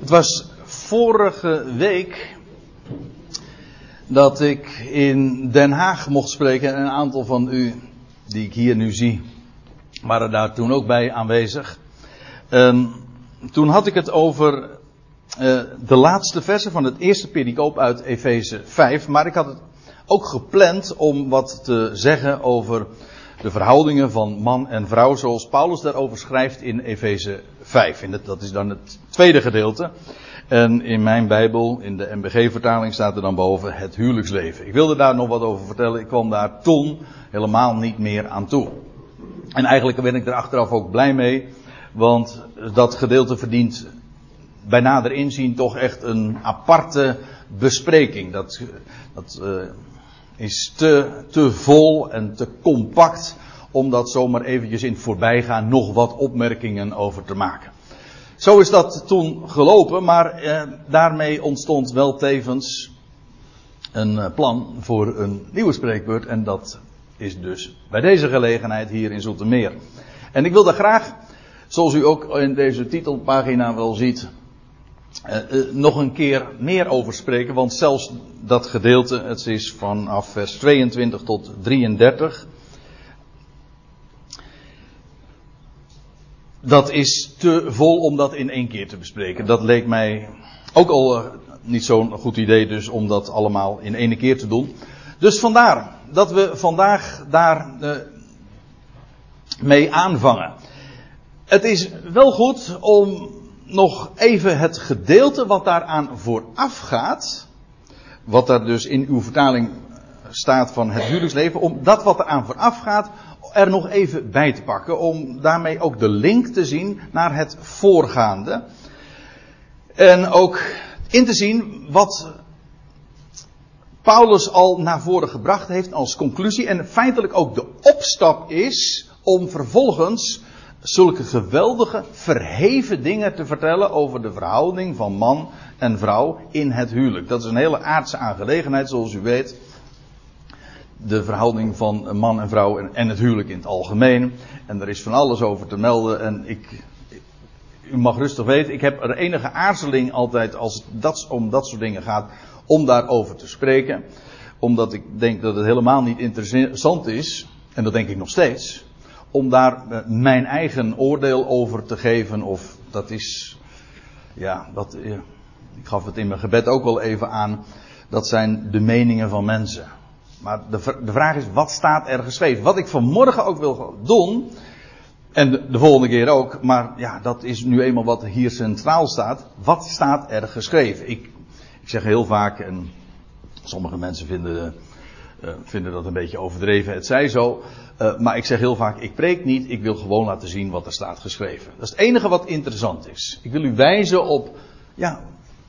Het was vorige week dat ik in Den Haag mocht spreken. En een aantal van u, die ik hier nu zie, waren daar toen ook bij aanwezig. En toen had ik het over uh, de laatste versen van het eerste pericoop uit Efeze 5. Maar ik had het ook gepland om wat te zeggen over de verhoudingen van man en vrouw, zoals Paulus daarover schrijft in Efeze 5. In het, dat is dan het tweede gedeelte. En in mijn Bijbel, in de MBG-vertaling, staat er dan boven het huwelijksleven. Ik wilde daar nog wat over vertellen. Ik kwam daar toen helemaal niet meer aan toe. En eigenlijk ben ik er achteraf ook blij mee. Want dat gedeelte verdient bij nader inzien toch echt een aparte bespreking. Dat, dat uh, is te, te vol en te compact om dat zomaar eventjes in het voorbijgaan nog wat opmerkingen over te maken. Zo is dat toen gelopen, maar eh, daarmee ontstond wel tevens een eh, plan voor een nieuwe spreekbeurt. En dat is dus bij deze gelegenheid hier in Zoetermeer. En ik wil daar graag, zoals u ook in deze titelpagina wel ziet, eh, eh, nog een keer meer over spreken. Want zelfs dat gedeelte, het is vanaf vers 22 tot 33. dat is te vol om dat in één keer te bespreken. Dat leek mij ook al uh, niet zo'n goed idee dus om dat allemaal in één keer te doen. Dus vandaar dat we vandaag daar mee aanvangen. Het is wel goed om nog even het gedeelte wat daaraan vooraf gaat, wat daar dus in uw vertaling staat van het huwelijksleven, om dat wat eraan vooraf gaat, er nog even bij te pakken. Om daarmee ook de link te zien naar het voorgaande. En ook in te zien wat Paulus al naar voren gebracht heeft als conclusie. En feitelijk ook de opstap is om vervolgens zulke geweldige, verheven dingen te vertellen over de verhouding van man en vrouw in het huwelijk. Dat is een hele aardse aangelegenheid, zoals u weet de verhouding van man en vrouw en, het huwelijk in het algemeen. En er is van alles over te melden. En ik, u mag rustig weten, ik heb er enige aarzeling altijd als het om dat soort dingen gaat, om daarover te spreken. Omdat ik denk dat het helemaal niet interessant is, en dat denk ik nog steeds, om daar eh, mijn eigen oordeel over te geven. Of dat is, ja, dat, eh, ik gaf het in mijn gebed ook wel even aan. Dat zijn de meningen van mensen. Maar de, de vraag is, wat staat er geschreven? Wat ik vanmorgen ook wil doen, en de, de, volgende keer ook, maar ja, dat is nu eenmaal wat hier centraal staat. Wat staat er geschreven? Ik, ik zeg heel vaak, en sommige mensen vinden, uh, vinden dat een beetje overdreven, het zij zo. Uh, maar ik zeg heel vaak, ik preek niet, ik wil gewoon laten zien wat er staat geschreven. Dat is het enige wat interessant is. Ik wil u wijzen op, ja,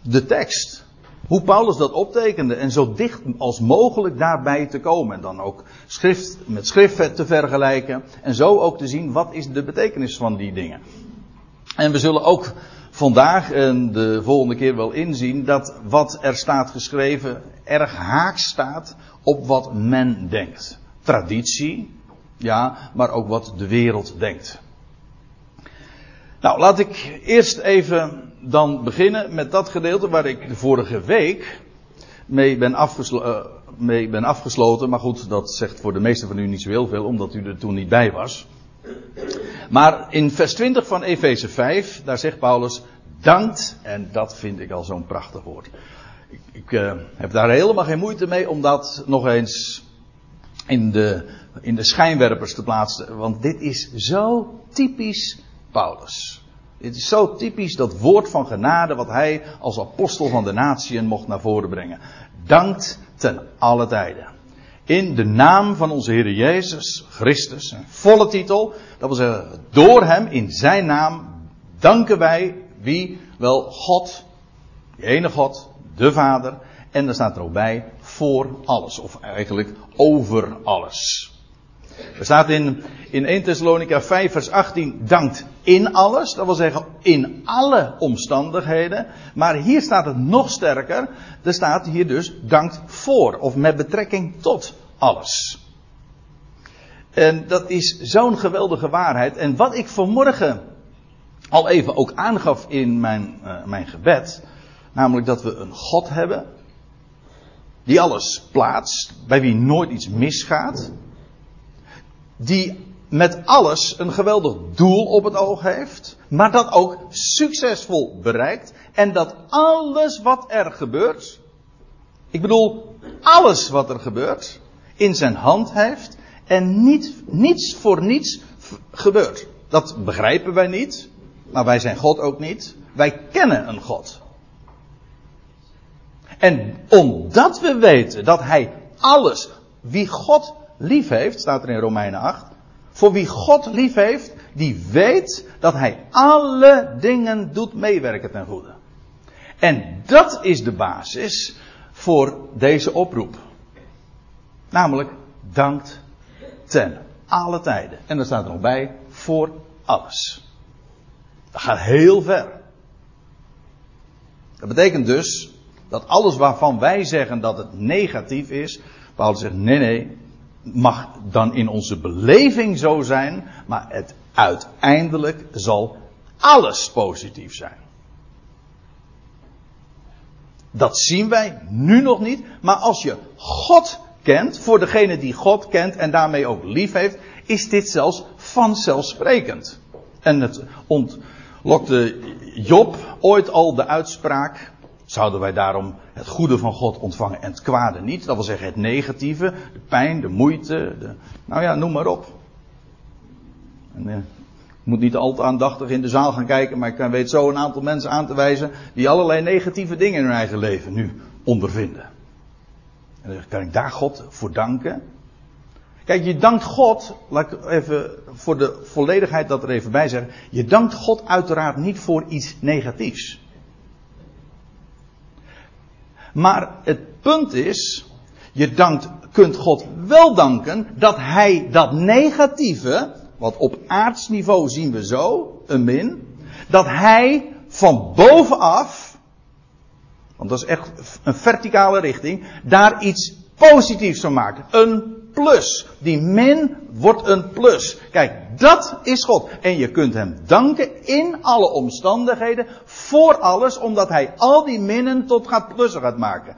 de tekst. Hoe Paulus dat optekende en zo dicht als mogelijk daarbij te komen. En dan ook schrift met schrift te vergelijken. En zo ook te zien wat is de betekenis van die dingen. En we zullen ook vandaag en de volgende keer wel inzien dat wat er staat geschreven erg haaks staat op wat men denkt. Traditie, ja, maar ook wat de wereld denkt. Nou, laat ik eerst even dan beginnen met dat gedeelte waar ik de vorige week mee ben, afgeslo uh, mee ben afgesloten. Maar goed, dat zegt voor de meesten van u niet zo heel veel, omdat u er toen niet bij was. Maar in vers 20 van Efeze 5, daar zegt Paulus, dankt, en dat vind ik al zo'n prachtig woord. Ik, ik uh, heb daar helemaal geen moeite mee om dat nog eens in de, in de schijnwerpers te plaatsen. Want dit is zo typisch Paulus. Het is zo typisch dat woord van genade wat hij als apostel van de natieën mocht naar voren brengen. Dankt ten alle tijden. In de naam van onze Heer Jezus Christus, een volle titel, dat wil zeggen, door hem, in zijn naam, danken wij wie? Wel God, die ene God, de Vader, en daar staat er ook bij, voor alles, of eigenlijk over alles. Er staat in, in 1 Thessalonica 5 vers 18, dankt in alles. Dat wil zeggen in alle omstandigheden. Maar hier staat het nog sterker. Er staat hier dus dankt voor. Of met betrekking tot alles. En dat is zo'n geweldige waarheid. En wat ik vanmorgen al even ook aangaf in mijn, uh, mijn gebed. Namelijk dat we een God hebben. Die alles plaatst. Bij wie nooit iets misgaat. Die met alles een geweldig doel op het oog heeft. Maar dat ook succesvol bereikt. En dat alles wat er gebeurt. Ik bedoel, alles wat er gebeurt. In zijn hand heeft. En niet, niets voor niets gebeurt. Dat begrijpen wij niet. Maar wij zijn God ook niet. Wij kennen een God. En omdat we weten dat Hij alles, wie God lief heeft, staat er in Romeinen 8. Voor wie God lief heeft, die weet dat Hij alle dingen doet meewerken ten goede. En dat is de basis voor deze oproep. Namelijk, dankt ten alle tijden. En daar staat er nog bij, voor alles. Dat gaat heel ver. Dat betekent dus dat alles waarvan wij zeggen dat het negatief is, Paulus zegt nee, nee, mag dan in onze beleving zo zijn, maar het uiteindelijk zal alles positief zijn. Dat zien wij nu nog niet, maar als je God kent, voor degene die God kent en daarmee ook lief heeft, is dit zelfs vanzelfsprekend. En het ontlokte Job ooit al de uitspraak, zouden wij daarom het goede van God ontvangen en het kwade niet. Dat wil zeggen het negatieve, de pijn, de moeite, de, nou ja, noem maar op. En, eh, ik moet niet al te aandachtig in de zaal gaan kijken, maar ik weet zo een aantal mensen aan te wijzen die allerlei negatieve dingen in hun eigen leven nu ondervinden. En dan kan ik daar God voor danken. Kijk, je dankt God, laat ik even voor de volledigheid dat er even bij zeggen. Je dankt God uiteraard niet voor iets negatiefs. Maar het punt is, je dankt, kunt God wel danken dat hij dat negatieve, wat op aardsniveau zien we zo, een min, dat hij van bovenaf, want dat is echt een verticale richting, daar iets positiefs van maakt. Een plus. Die min wordt een plus. Kijk, dat is God. En je kunt hem danken in alle omstandigheden, voor alles, omdat hij al die minnen tot gaat plussen gaat maken.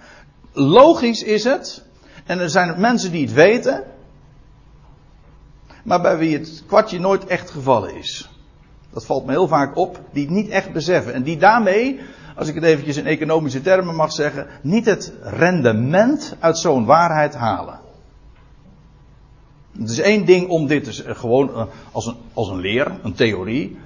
Logisch is het, en er zijn mensen die het weten, maar bij wie het kwartje nooit echt gevallen is. Dat valt me heel vaak op, die het niet echt beseffen. En die daarmee, als ik het eventjes in economische termen mag zeggen, niet het rendement uit zo'n waarheid halen. Het is één ding om dit dus gewoon eh, als een, als een leer, een theorie.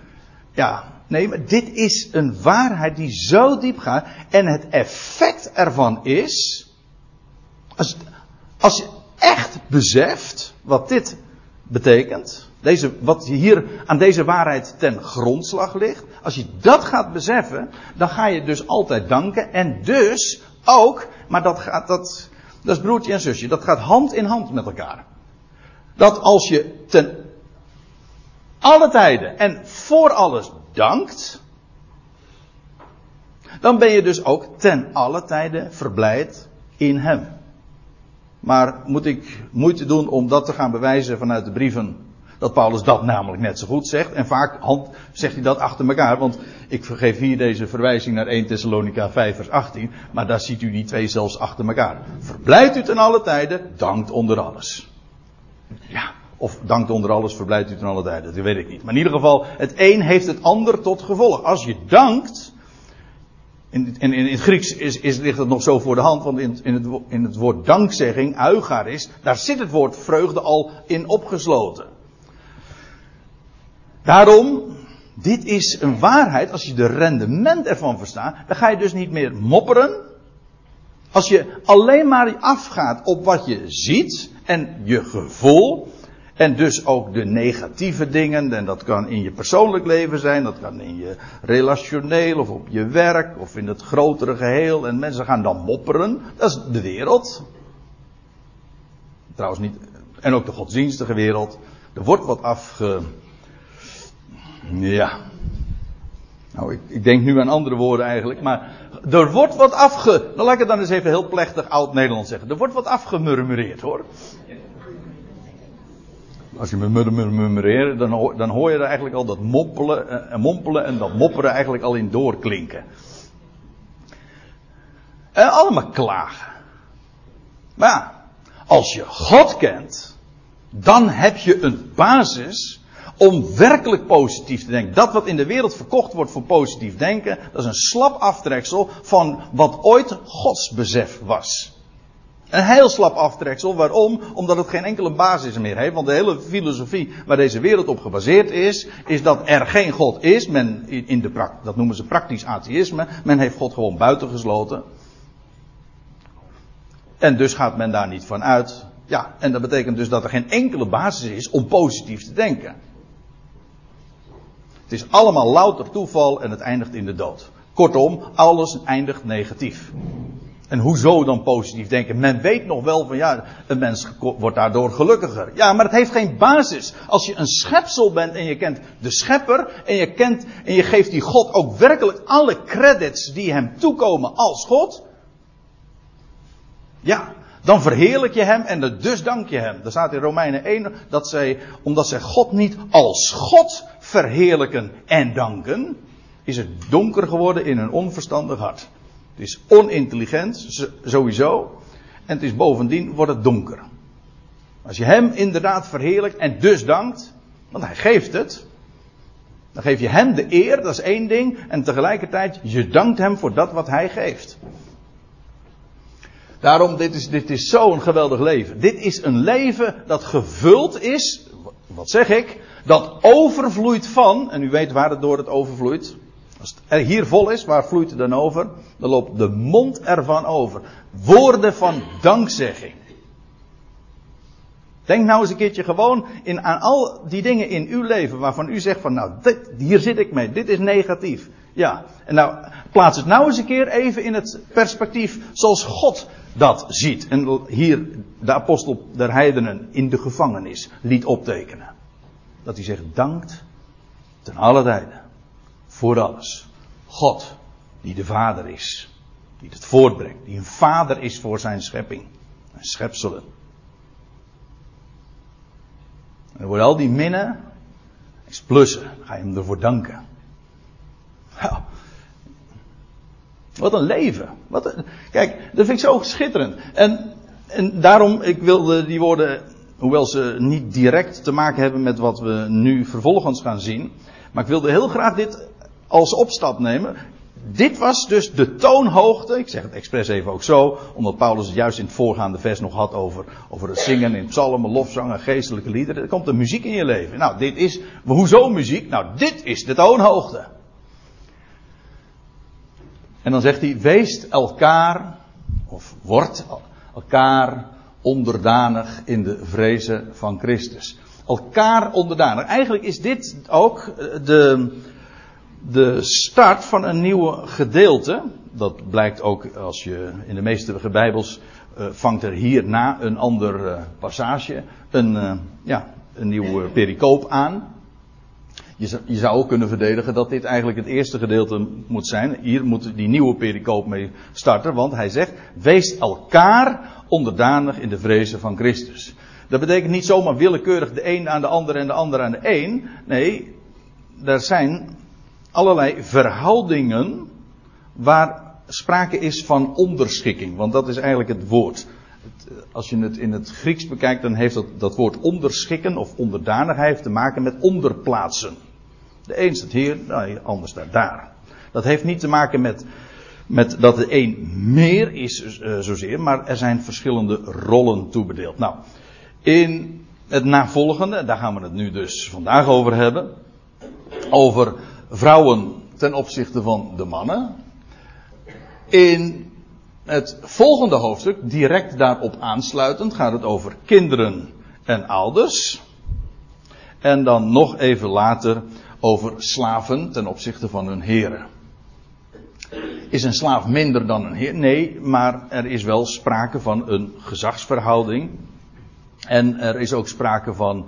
Ja, nee, maar dit is een waarheid die zo diep gaat. En het effect ervan is. Als, als je echt beseft wat dit betekent. Deze, wat hier aan deze waarheid ten grondslag ligt. Als je dat gaat beseffen, dan ga je dus altijd danken. En dus ook, maar dat gaat, dat, dat is broertje en zusje, dat gaat hand in hand met elkaar. Dat als je ten alle tijden en voor alles dankt, dan ben je dus ook ten alle tijden verblijd in Hem. Maar moet ik moeite doen om dat te gaan bewijzen vanuit de brieven dat Paulus dat namelijk net zo goed zegt. En vaak zegt hij dat achter elkaar. Want ik geef hier deze verwijzing naar 1 Thessalonica 5 vers 18. Maar daar ziet u die twee zelfs achter elkaar. Verblijft u ten alle tijden, dankt onder alles. Ja, of dankt onder alles, verblijft u ten alle tijden. Dat weet ik niet. Maar in ieder geval, het een heeft het ander tot gevolg. Als je dankt. In, in, het Grieks is, is, ligt het nog zo voor de hand, want in, in, het, in het woord dankzegging, eucharis, daar zit het woord vreugde al in opgesloten. Daarom, dit is een waarheid, als je de rendement ervan verstaat, dan ga je dus niet meer mopperen. Als je alleen maar afgaat op wat je ziet en je gevoel, en dus ook de negatieve dingen, en dat kan in je persoonlijk leven zijn, dat kan in je relationeel of op je werk of in het grotere geheel. En mensen gaan dan mopperen. Dat is de wereld. Trouwens niet, en ook de godsdienstige wereld. Er wordt wat afge. Ja. Nou, ik, ik denk nu aan andere woorden eigenlijk, maar er wordt wat afge. Dan laat ik het dan eens even heel plechtig oud-Nederlands zeggen. Er wordt wat afgemurmureerd hoor. Als je me murmureert, dan, hoor, dan hoor je er eigenlijk al dat moppelen en mompelen en dat mopperen eigenlijk al in doorklinken. En allemaal klagen. Maar ja, als je God kent, dan heb je een basis om werkelijk positief te denken. Dat wat in de wereld verkocht wordt voor positief denken, dat is een slap aftreksel van wat ooit Gods besef was. Een heel slap aftreksel. Waarom? Omdat het geen enkele basis meer heeft. Want de hele filosofie waar deze wereld op gebaseerd is, is dat er geen God is. Men, in de, dat noemen ze praktisch atheïsme. Men heeft God gewoon buitengesloten. En dus gaat men daar niet van uit. Ja, en dat betekent dus dat er geen enkele basis is om positief te denken. Het is allemaal louter toeval en het eindigt in de dood. Kortom, alles eindigt negatief. En hoezo dan positief denken? Men weet nog wel van ja, een mens wordt daardoor gelukkiger. Ja, maar het heeft geen basis. Als je een schepsel bent en je kent de schepper en je kent en je geeft die God ook werkelijk alle credits die hem toekomen als God. Ja, dan verheerlijk je hem en dus dank je hem. Er staat in Romeinen 1 dat zij, omdat zij God niet als God verheerlijken en danken, is het donker geworden in hun onverstandig hart. Het is onintelligent, sowieso. En het is bovendien, wordt het donker. Als je hem inderdaad verheerlijkt en dus dankt, want hij geeft het. Dan geef je hem de eer, dat is één ding. En tegelijkertijd, je dankt hem voor dat wat hij geeft. Daarom, dit is, dit is zo'n geweldig leven. Dit is een leven dat gevuld is, wat zeg ik, dat overvloeit van, en u weet waar het door het overvloeit. Als het er hier vol is, waar vloeit het dan over? Dan loopt de mond ervan over. Woorden van dankzegging. Denk nou eens een keertje gewoon in, aan al die dingen in uw leven waarvan u zegt van nou, dit, hier zit ik mee, dit is negatief. Ja, en nou plaats het nou eens een keer even in het perspectief zoals God dat ziet. En hier de apostel der heidenen in de gevangenis liet optekenen. Dat hij zegt dankt ten alle tijden. Voor alles. God, die de vader is. Die het voortbrengt. Die een vader is voor zijn schepping. En schepselen. En voor al die minnen, is plussen. Ga je hem ervoor danken. Wat een leven. Wat een, kijk, dat vind ik zo schitterend. En, en daarom, ik wilde die woorden, hoewel ze niet direct te maken hebben met wat we nu vervolgens gaan zien. Maar ik wilde heel graag dit als opstap nemen. Dit was dus de toonhoogte, ik zeg het expres even ook zo, omdat Paulus het juist in het voorgaande vers nog had over, over het zingen in psalmen, lofzangen, geestelijke liederen. Er komt de muziek in je leven. Nou, dit is, hoezo muziek? Nou, dit is de toonhoogte. En dan zegt hij, wees elkaar, of wordt elkaar onderdanig in de vrezen van Christus. Elkaar onderdanig. Eigenlijk is dit ook de, de start van een nieuwe gedeelte. Dat blijkt ook als je in de meeste bijbels uh, vangt er hierna een ander uh, passage, een, ja, een nieuwe pericoop aan. Je zou, je zou ook kunnen verdedigen dat dit eigenlijk het eerste gedeelte moet zijn. Hier moet die nieuwe pericoop mee starten, want hij zegt: Wees elkaar onderdanig in de vrezen van Christus. Dat betekent niet zomaar willekeurig de een aan de ander en de ander aan de een. Nee, er zijn allerlei verhoudingen waar sprake is van onderschikking. Want dat is eigenlijk het woord. Als je het in het Grieks bekijkt, dan heeft dat, dat woord onderschikken of onderdanigheid te maken met onderplaatsen. De een staat hier, de ander staat daar. Dat heeft niet te maken met, met dat de een meer is uh, zozeer, maar er zijn verschillende rollen toebedeeld. Nou, in het navolgende, daar gaan we het nu dus vandaag over hebben, over vrouwen ten opzichte van de mannen. In het volgende hoofdstuk, direct daarop aansluitend, gaat het over kinderen en ouders. En dan nog even later over slaven ten opzichte van hun heren. Is een slaaf minder dan een heer? Nee, maar er is wel sprake van een gezagsverhouding. En er is ook sprake van,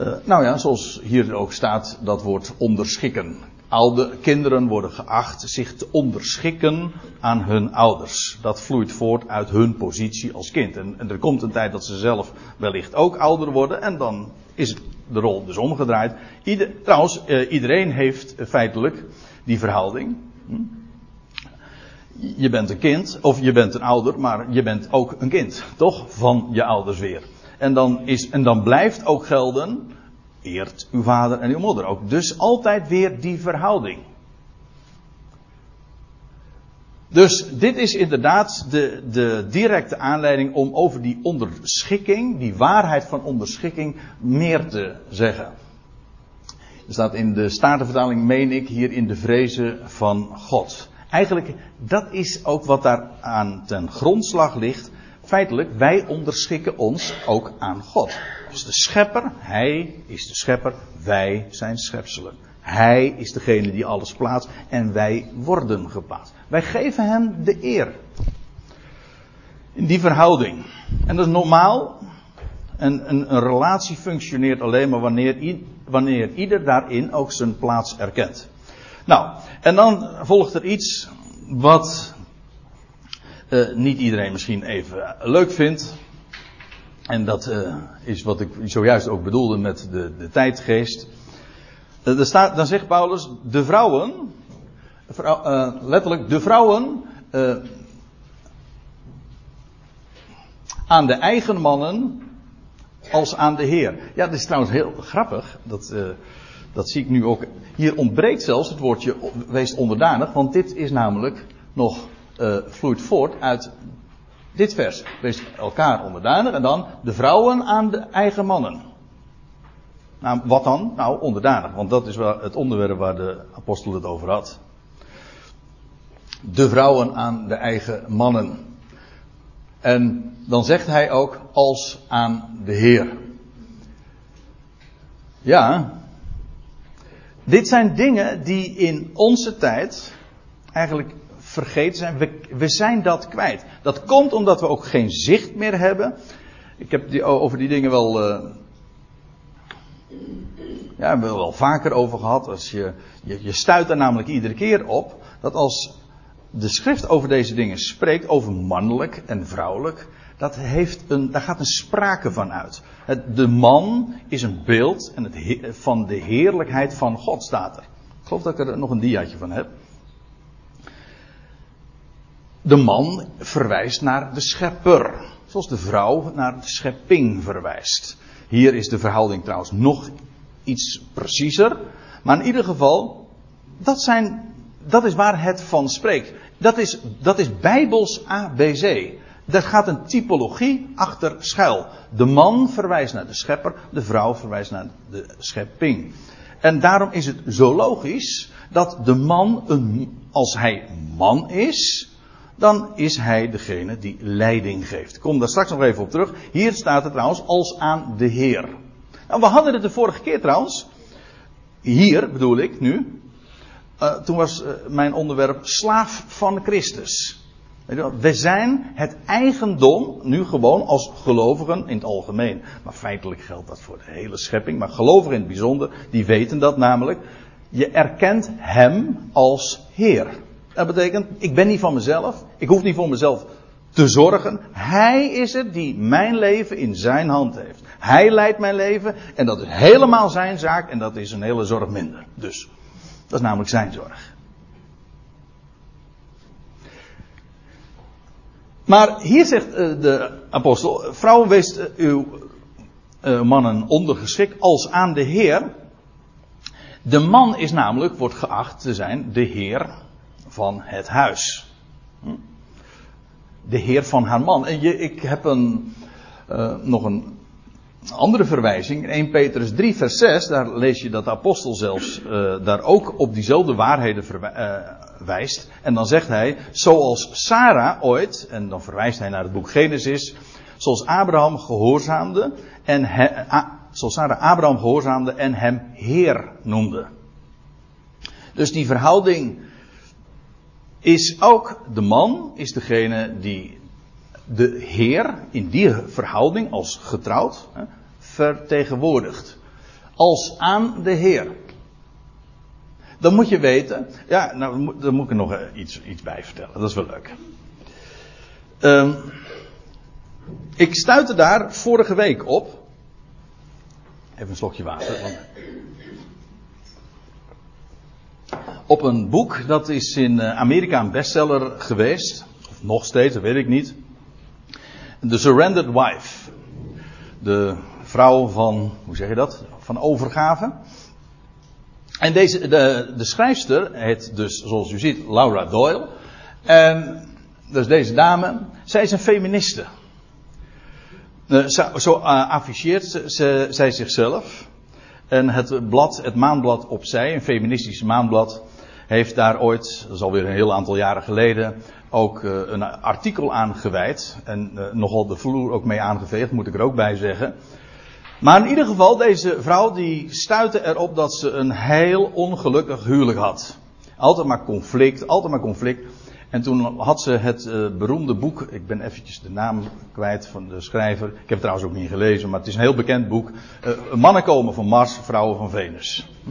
uh, nou ja, zoals hier ook staat, dat woord onderschikken. oude kinderen worden geacht zich te onderschikken aan hun ouders. Dat vloeit voort uit hun positie als kind. En, en er komt een tijd dat ze zelf wellicht ook ouder worden en dan is de rol dus omgedraaid. Ieder, trouwens, eh, iedereen heeft feitelijk die verhouding. Hm? Je bent een kind, of je bent een ouder, maar je bent ook een kind, toch? Van je ouders weer. En dan, is, en dan blijft ook gelden, eert uw vader en uw moeder ook. Dus altijd weer die verhouding. Dus dit is inderdaad de, de directe aanleiding om over die onderschikking, die waarheid van onderschikking, meer te zeggen. Er staat in de Statenvertaling, meen ik, hier in de vrezen van God. Eigenlijk, dat is ook wat daar aan ten grondslag ligt. Feitelijk, wij onderschikken ons ook aan God. Dus de schepper, hij is de schepper, wij zijn schepselen. Hij is degene die alles plaatst en wij worden geplaatst. Wij geven hem de eer. In die verhouding. En dat is normaal. En een, een relatie functioneert alleen maar wanneer, wanneer ieder daarin ook zijn plaats erkent. Nou, en dan volgt er iets wat uh, niet iedereen misschien even leuk vindt. En dat uh, is wat ik zojuist ook bedoelde met de, de tijdgeest. Uh, er staat, dan zegt Paulus, de vrouwen, vrouw, letterlijk, de vrouwen aan de eigen mannen als aan de Heer. Ja, dat is trouwens heel grappig. Dat, dat zie ik nu ook. Hier ontbreekt zelfs het woordje wees onderdanig, want dit is namelijk nog uh, vloeit voort uit dit vers. Wees elkaar onderdanig en dan de vrouwen aan de eigen mannen. Nou, wat dan? Nou, onderdanig, want dat is wel het onderwerp waar de apostel het over had. De vrouwen aan de eigen mannen. En dan zegt hij ook als aan de Heer. Ja, dit zijn dingen die in onze tijd eigenlijk vergeten zijn. We, we, zijn dat kwijt. Dat komt omdat we ook geen zicht meer hebben. Ik heb die, over die dingen wel. Uh, ja, hebben we wel vaker over gehad. Als je, je, je stuit er namelijk iedere keer op dat als de schrift over deze dingen spreekt, over mannelijk en vrouwelijk, dat heeft een, daar gaat een sprake van uit. Het, de man is een beeld en het, van de heerlijkheid van God staat er. Ik geloof dat ik er nog een diaatje van heb. De man verwijst naar de schepper. Zoals de vrouw naar de schepping verwijst. Hier is de verhouding trouwens nog iets preciezer. Maar in ieder geval, dat, zijn, dat is waar het van spreekt. Dat is, dat is Bijbels ABC. Daar gaat een typologie achter schuil. De man verwijst naar de schepper, de vrouw verwijst naar de schepping. En daarom is het zo logisch dat de man, een, als hij man is, dan is hij degene die leiding geeft. Ik kom daar straks nog even op terug. Hier staat het trouwens als aan de Heer. Nou, we hadden het de vorige keer trouwens. Hier bedoel ik nu. Uh, toen was uh, mijn onderwerp slaaf van Christus. We zijn het eigendom, nu gewoon als gelovigen in het algemeen. Maar feitelijk geldt dat voor de hele schepping. Maar gelovigen in het bijzonder, die weten dat namelijk. Je erkent Hem als Heer. Dat betekent, ik ben niet van mezelf. Ik hoef niet voor mezelf te zorgen. Hij is het die mijn leven in zijn hand heeft. Hij leidt mijn leven en dat is helemaal zijn zaak en dat is een hele zorg minder. Dus, dat is namelijk zijn zorg. Maar hier zegt uh, de apostel: Vrouwen, wees uh, uw uh, mannen ondergeschikt als aan de Heer. De man is namelijk, wordt geacht te zijn, de Heer van het huis. Hm? De Heer van haar man. En je, ik heb een, nog een andere verwijzing. In 1 Petrus 3, vers 6, daar lees je dat de apostel zelfs daar ook op diezelfde waarheden wijst. En dan zegt hij, zoals Sarah ooit, en dan verwijst hij naar het boek Genesis, zoals Abraham gehoorzaamde en he, zoals Sarah Abraham gehoorzaamde en hem Heer noemde. Dus die verhouding is ook de man, is degene die de Heer in die verhouding als getrouwd vertegenwoordigt. Als aan de Heer. Dan moet je weten. Ja, nou, daar moet ik er nog iets, iets bij vertellen. Dat is wel leuk. Um, ik stuitte daar vorige week op. Even een slokje water. Op een boek dat is in eh, Amerika een bestseller geweest. Of nog steeds, dat weet ik niet. The Surrendered Wife. De vrouw van, hoe zeg je dat? Van overgave. En deze, de, de schrijfster heet dus, zoals u ziet, Laura Doyle. En dus deze dame, zij is een feministe. Eh, zo, zo uh, afficheert ze, zij zichzelf. En het blad, het maandblad Opzij, een feministisch maandblad, heeft daar ooit, dat is alweer een heel aantal jaren geleden, ook uh, een artikel aan gewijd. En nogal de vloer ook mee aangeveegd, moet ik er ook bij zeggen. Maar in ieder geval, deze vrouw die stuitte erop dat ze een heel ongelukkig huwelijk had. Altijd maar conflict, altijd maar conflict. En toen had ze het uh, beroemde boek, ik ben eventjes de naam kwijt van de schrijver. Ik heb het trouwens ook niet gelezen, maar het is een heel bekend boek. Uh, mannen komen van Mars, vrouwen van Venus. Hm?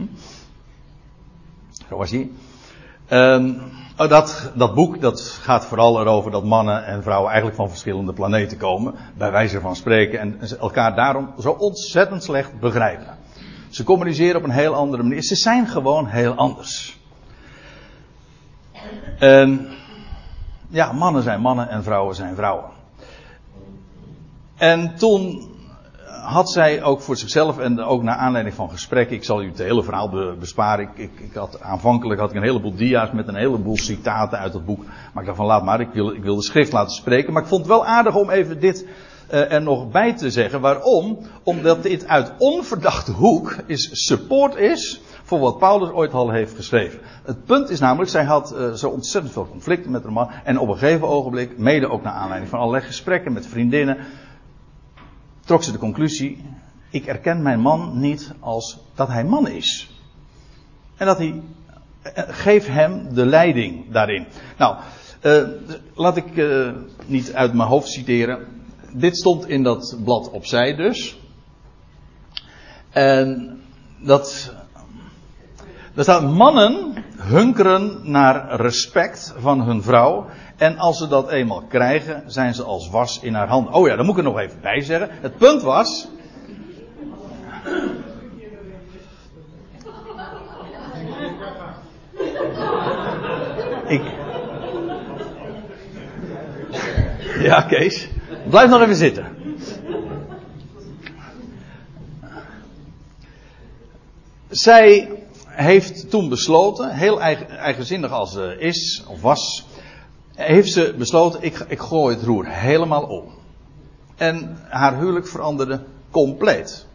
Zo was hij. Um, dat, dat boek dat gaat vooral erover dat mannen en vrouwen eigenlijk van verschillende planeten komen. Bij wijze van spreken. En elkaar daarom zo ontzettend slecht begrijpen. Ze communiceren op een heel andere manier. Ze zijn gewoon heel anders. En ja, mannen zijn mannen en vrouwen zijn vrouwen. En toen had zij ook voor zichzelf en ook naar aanleiding van gesprekken, ik zal u het hele verhaal besparen. Ik, ik, ik, had, aanvankelijk had ik een heleboel dia's met een heleboel citaten uit het boek. Maar ik dacht van laat maar, ik wil, ik de schrift laten spreken. Maar ik vond het wel aardig om even dit uh, er nog bij te zeggen. Waarom? Omdat dit uit onverdachte hoek is support is voor wat Paulus ooit al heeft geschreven. Het punt is namelijk, zij had uh, zo ontzettend veel conflicten met haar man. En op een gegeven ogenblik, mede ook naar aanleiding van allerlei gesprekken met vriendinnen, trok ze de conclusie: ik erken mijn man niet als dat hij man is. En dat hij. Geef hem de leiding daarin. Nou, uh, laat ik uh, niet uit mijn hoofd citeren. Dit stond in dat blad opzij dus. En dat. Er staat: mannen hunkeren naar respect van hun vrouw. En als ze dat eenmaal krijgen, zijn ze als was in haar hand. Oh ja, daar moet ik er nog even bij zeggen. Het punt was. Ik. Ja, Kees. Blijf nog even zitten. Zij heeft toen besloten, heel eigen, eigenzinnig als ze is of was, heeft ze besloten, ik, ik gooi het roer helemaal om. En haar huwelijk veranderde compleet.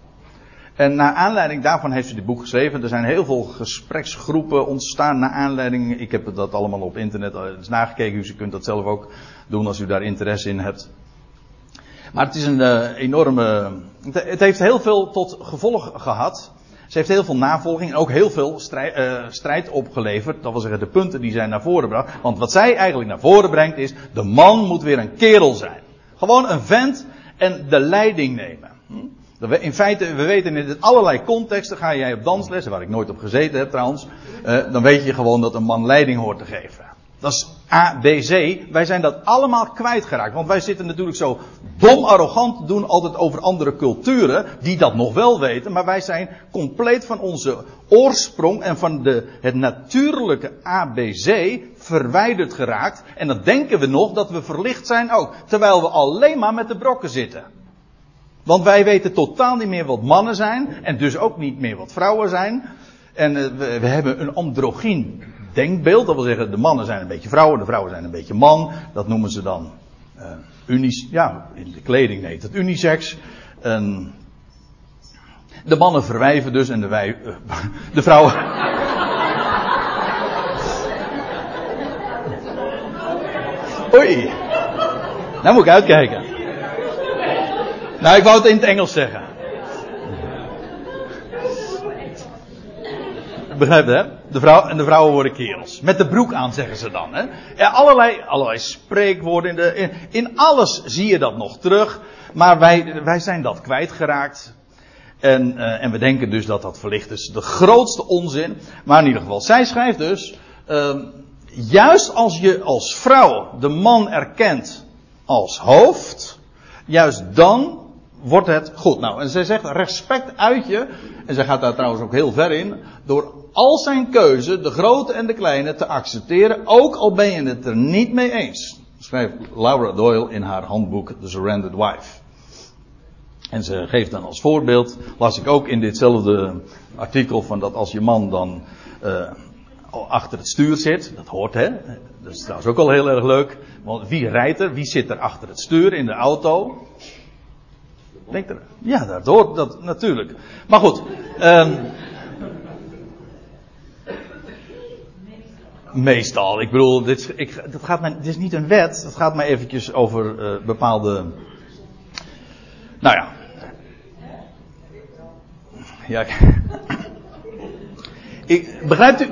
En naar aanleiding daarvan heeft ze dit boek geschreven. Er zijn heel veel gespreksgroepen ontstaan naar aanleiding. Ik heb dat allemaal op internet eens nagekeken. U kunt dat zelf ook doen als u daar interesse in hebt. Maar het is een uh, enorme. Het heeft heel veel tot gevolg gehad. Ze heeft heel veel navolging en ook heel veel strijd, uh, strijd opgeleverd. Dat wil zeggen de punten die zij naar voren bracht. Want wat zij eigenlijk naar voren brengt is, de man moet weer een kerel zijn. Gewoon een vent en de leiding nemen. Hm? In feite, we weten in allerlei contexten, ga jij op danslessen, waar ik nooit op gezeten heb trouwens, uh, dan weet je gewoon dat een man leiding hoort te geven. Dat is ABC. Wij zijn dat allemaal kwijtgeraakt. Want wij zitten natuurlijk zo dom arrogant te doen altijd over andere culturen. Die dat nog wel weten. Maar wij zijn compleet van onze oorsprong en van de, het natuurlijke ABC verwijderd geraakt. En dan denken we nog dat we verlicht zijn ook. Terwijl we alleen maar met de brokken zitten. Want wij weten totaal niet meer wat mannen zijn. En dus ook niet meer wat vrouwen zijn. En uh, we, we hebben een androgyn denkbeeld. Dat wil zeggen, de mannen zijn een beetje vrouwen, de vrouwen zijn een beetje man. Dat noemen ze dan uh, unis, ja, in de kleding heet het unisex. En de mannen verwijven dus en de, wij, uh, de vrouwen. Oei. Nou moet ik uitkijken. Nou, ik wou het in het Engels zeggen. Begrijp je, hè? De vrouw, en de vrouwen worden kerels. Met de broek aan, zeggen ze dan. Hè? Ja, allerlei, allerlei spreekwoorden. In, in, alles zie je dat nog terug. Maar wij, wij zijn dat kwijtgeraakt. En, uh, en we denken dus dat dat verlicht is de grootste onzin. Maar in ieder geval, zij schrijft dus, uh, juist als je als vrouw de man erkent als hoofd, juist dan wordt het goed. Nou, en zij zegt respect uit je, en zij gaat daar trouwens ook heel ver in, door al zijn keuze, de grote en de kleine, te accepteren, ook al ben je het er niet mee eens. Schrijft Laura Doyle in haar handboek The Surrendered Wife. En ze geeft dan als voorbeeld, las ik ook in ditzelfde artikel, van dat als je man dan uh, achter het stuur zit, dat hoort hè, dat is trouwens ook al heel erg leuk, want wie rijdt er, wie zit er achter het stuur in de auto? Denk er, ja, dat hoort dat natuurlijk. Maar goed, um, meestal, ik bedoel, dit, ik, dat gaat mij, dit is niet een wet, het gaat mij eventjes over uh, bepaalde, nou ja, ja, ik, begrijpt u,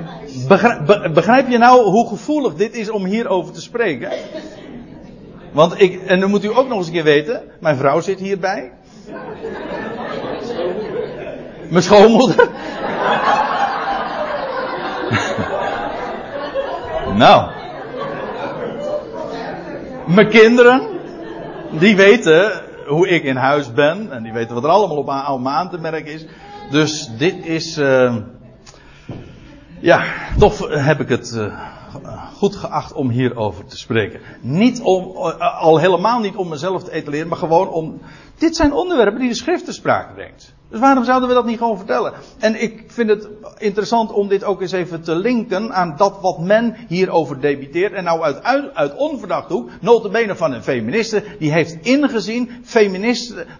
begrijp, je nou hoe gevoelig dit is om hierover te spreken? Want ik, en dan moet u ook nog eens een keer weten, mijn vrouw zit hierbij. Mijn schoonmoeder. Nou. Mijn kinderen, die weten hoe ik in huis ben. En die weten wat er allemaal op aan, aan te merken is. Dus dit is. Uh, ja, toch heb ik het uh, goed geacht om hierover te spreken. Niet om, uh, al helemaal niet om mezelf te etaleren, maar gewoon om. Dit zijn onderwerpen die de schrift te sprake brengt. Dus waarom zouden we dat niet gewoon vertellen? En ik vind het interessant om dit ook eens even te linken aan dat wat men hierover debiteert. En nou uit, uit, uit onverdacht hoek, notabene van een feministe, die heeft ingezien,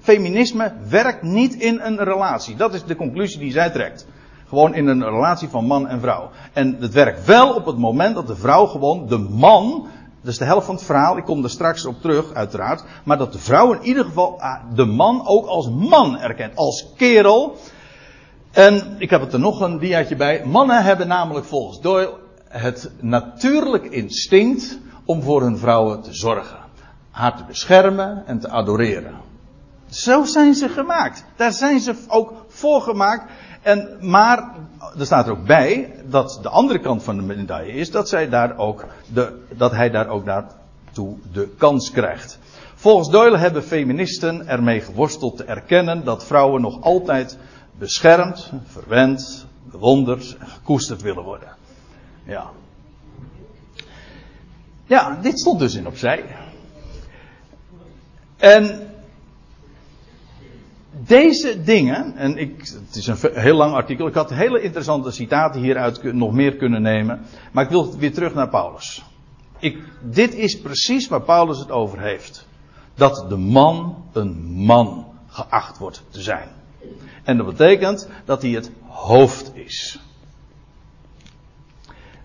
feminisme werkt niet in een relatie. Dat is de conclusie die zij trekt. Gewoon in een relatie van man en vrouw. En het werkt wel op het moment dat de vrouw gewoon de man dat is de helft van het verhaal. Ik kom er straks op terug, uiteraard. Maar dat de vrouw in ieder geval ah, de man ook als man erkent. Als kerel. En ik heb er nog een diaatje bij. Mannen hebben namelijk volgens Doyle het natuurlijk instinct om voor hun vrouwen te zorgen. Haar te beschermen en te adoreren. Zo zijn ze gemaakt. Daar zijn ze ook voor gemaakt. En, maar er staat er ook bij dat de andere kant van de medaille is dat, zij daar ook de, dat hij daar ook naartoe de kans krijgt. Volgens Doyle hebben feministen ermee geworsteld te erkennen dat vrouwen nog altijd beschermd, verwend, bewonderd en gekoesterd willen worden. Ja. Ja, dit stond dus in opzij. En deze dingen, en ik, het is een heel lang artikel, ik had hele interessante citaten hieruit nog meer kunnen nemen, maar ik wil weer terug naar Paulus. Ik, dit is precies waar Paulus het over heeft. Dat de man een man geacht wordt te zijn. En dat betekent dat hij het hoofd is.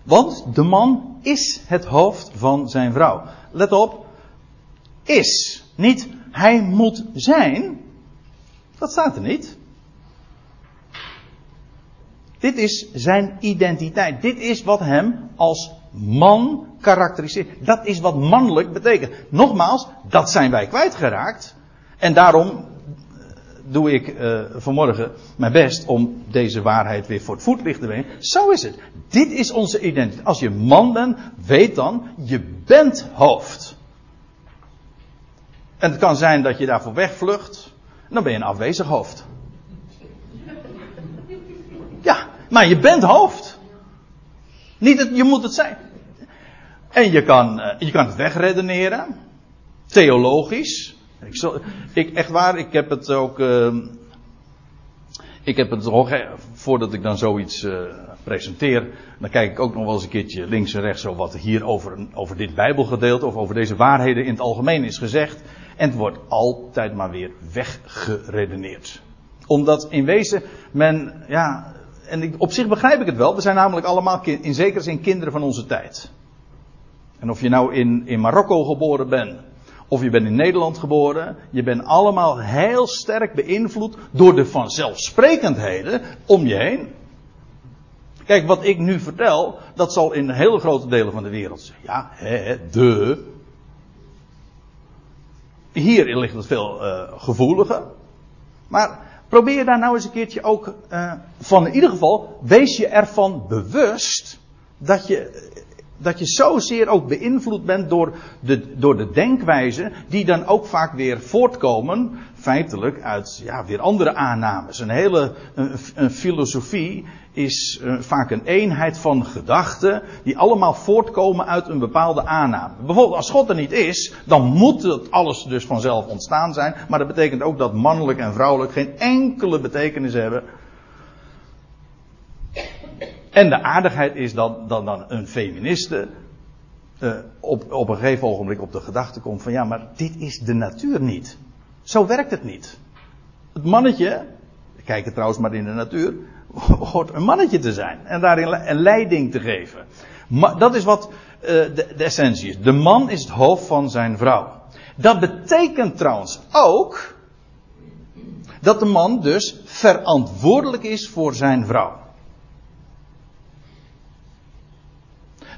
Want de man is het hoofd van zijn vrouw. Let op, is. Niet hij moet zijn, dat staat er niet. Dit is zijn identiteit. Dit is wat hem als man karakteriseert. Dat is wat mannelijk betekent. Nogmaals, dat zijn wij kwijtgeraakt. En daarom eh, doe ik uh, vanmorgen mijn best om deze waarheid weer voor het voetlicht te brengen. Zo is het. Dit is onze identiteit. Als je man bent, weet dan, je bent hoofd. En het kan zijn dat je daarvoor wegvlucht dan ben je een afwezig hoofd. Ja, maar je bent hoofd. Niet het, je moet het zijn. En je kan, eh, je kan het wegredeneren. Theologisch. Ik, zal, ik, echt waar, ik heb het ook. Uh, ik heb het ook, voordat ik dan zoiets uh, presenteer, dan kijk ik ook nog wel eens een keertje links en rechts zo wat hier over, over dit Bijbelgedeelte of over deze waarheden in het algemeen is gezegd. En het wordt altijd maar weer weggeredeneerd. Omdat in wezen men, ja, en ik, op zich begrijp ik het wel. We zijn namelijk allemaal in zekere zin kinderen van onze tijd. En of je nou in, in Marokko geboren bent, of je bent in Nederland geboren, je bent allemaal heel sterk beïnvloed door de vanzelfsprekendheden om je heen. Kijk, wat ik nu vertel, dat zal in hele grote delen van de wereld zijn. Ja, hè, de. Hier ligt het veel uh, gevoeliger. Maar probeer daar nou eens een keertje ook uh, van, in ieder geval, wees je ervan bewust dat je, dat je zozeer ook beïnvloed bent door de, door de denkwijze, die dan ook vaak weer voortkomen, feitelijk, uit ja, weer andere aannames. Een hele een, filosofie is uh, vaak een eenheid van gedachten, die allemaal voortkomen uit een bepaalde aanname. Bijvoorbeeld, als God er niet is, dan moet het alles dus vanzelf ontstaan zijn, maar dat betekent ook dat mannelijk en vrouwelijk geen enkele betekenis hebben. En de aardigheid is dat, dat dan een feministe uh, op, op een gegeven ogenblik op de gedachte komt van ja, maar dit is de natuur niet. Zo werkt het niet. Het mannetje, kijk het trouwens maar in de natuur, hoort een mannetje te zijn en daarin een leiding te geven. Maar dat is wat uh, de, de essentie is. De man is het hoofd van zijn vrouw. Dat betekent trouwens ook dat de man dus verantwoordelijk is voor zijn vrouw.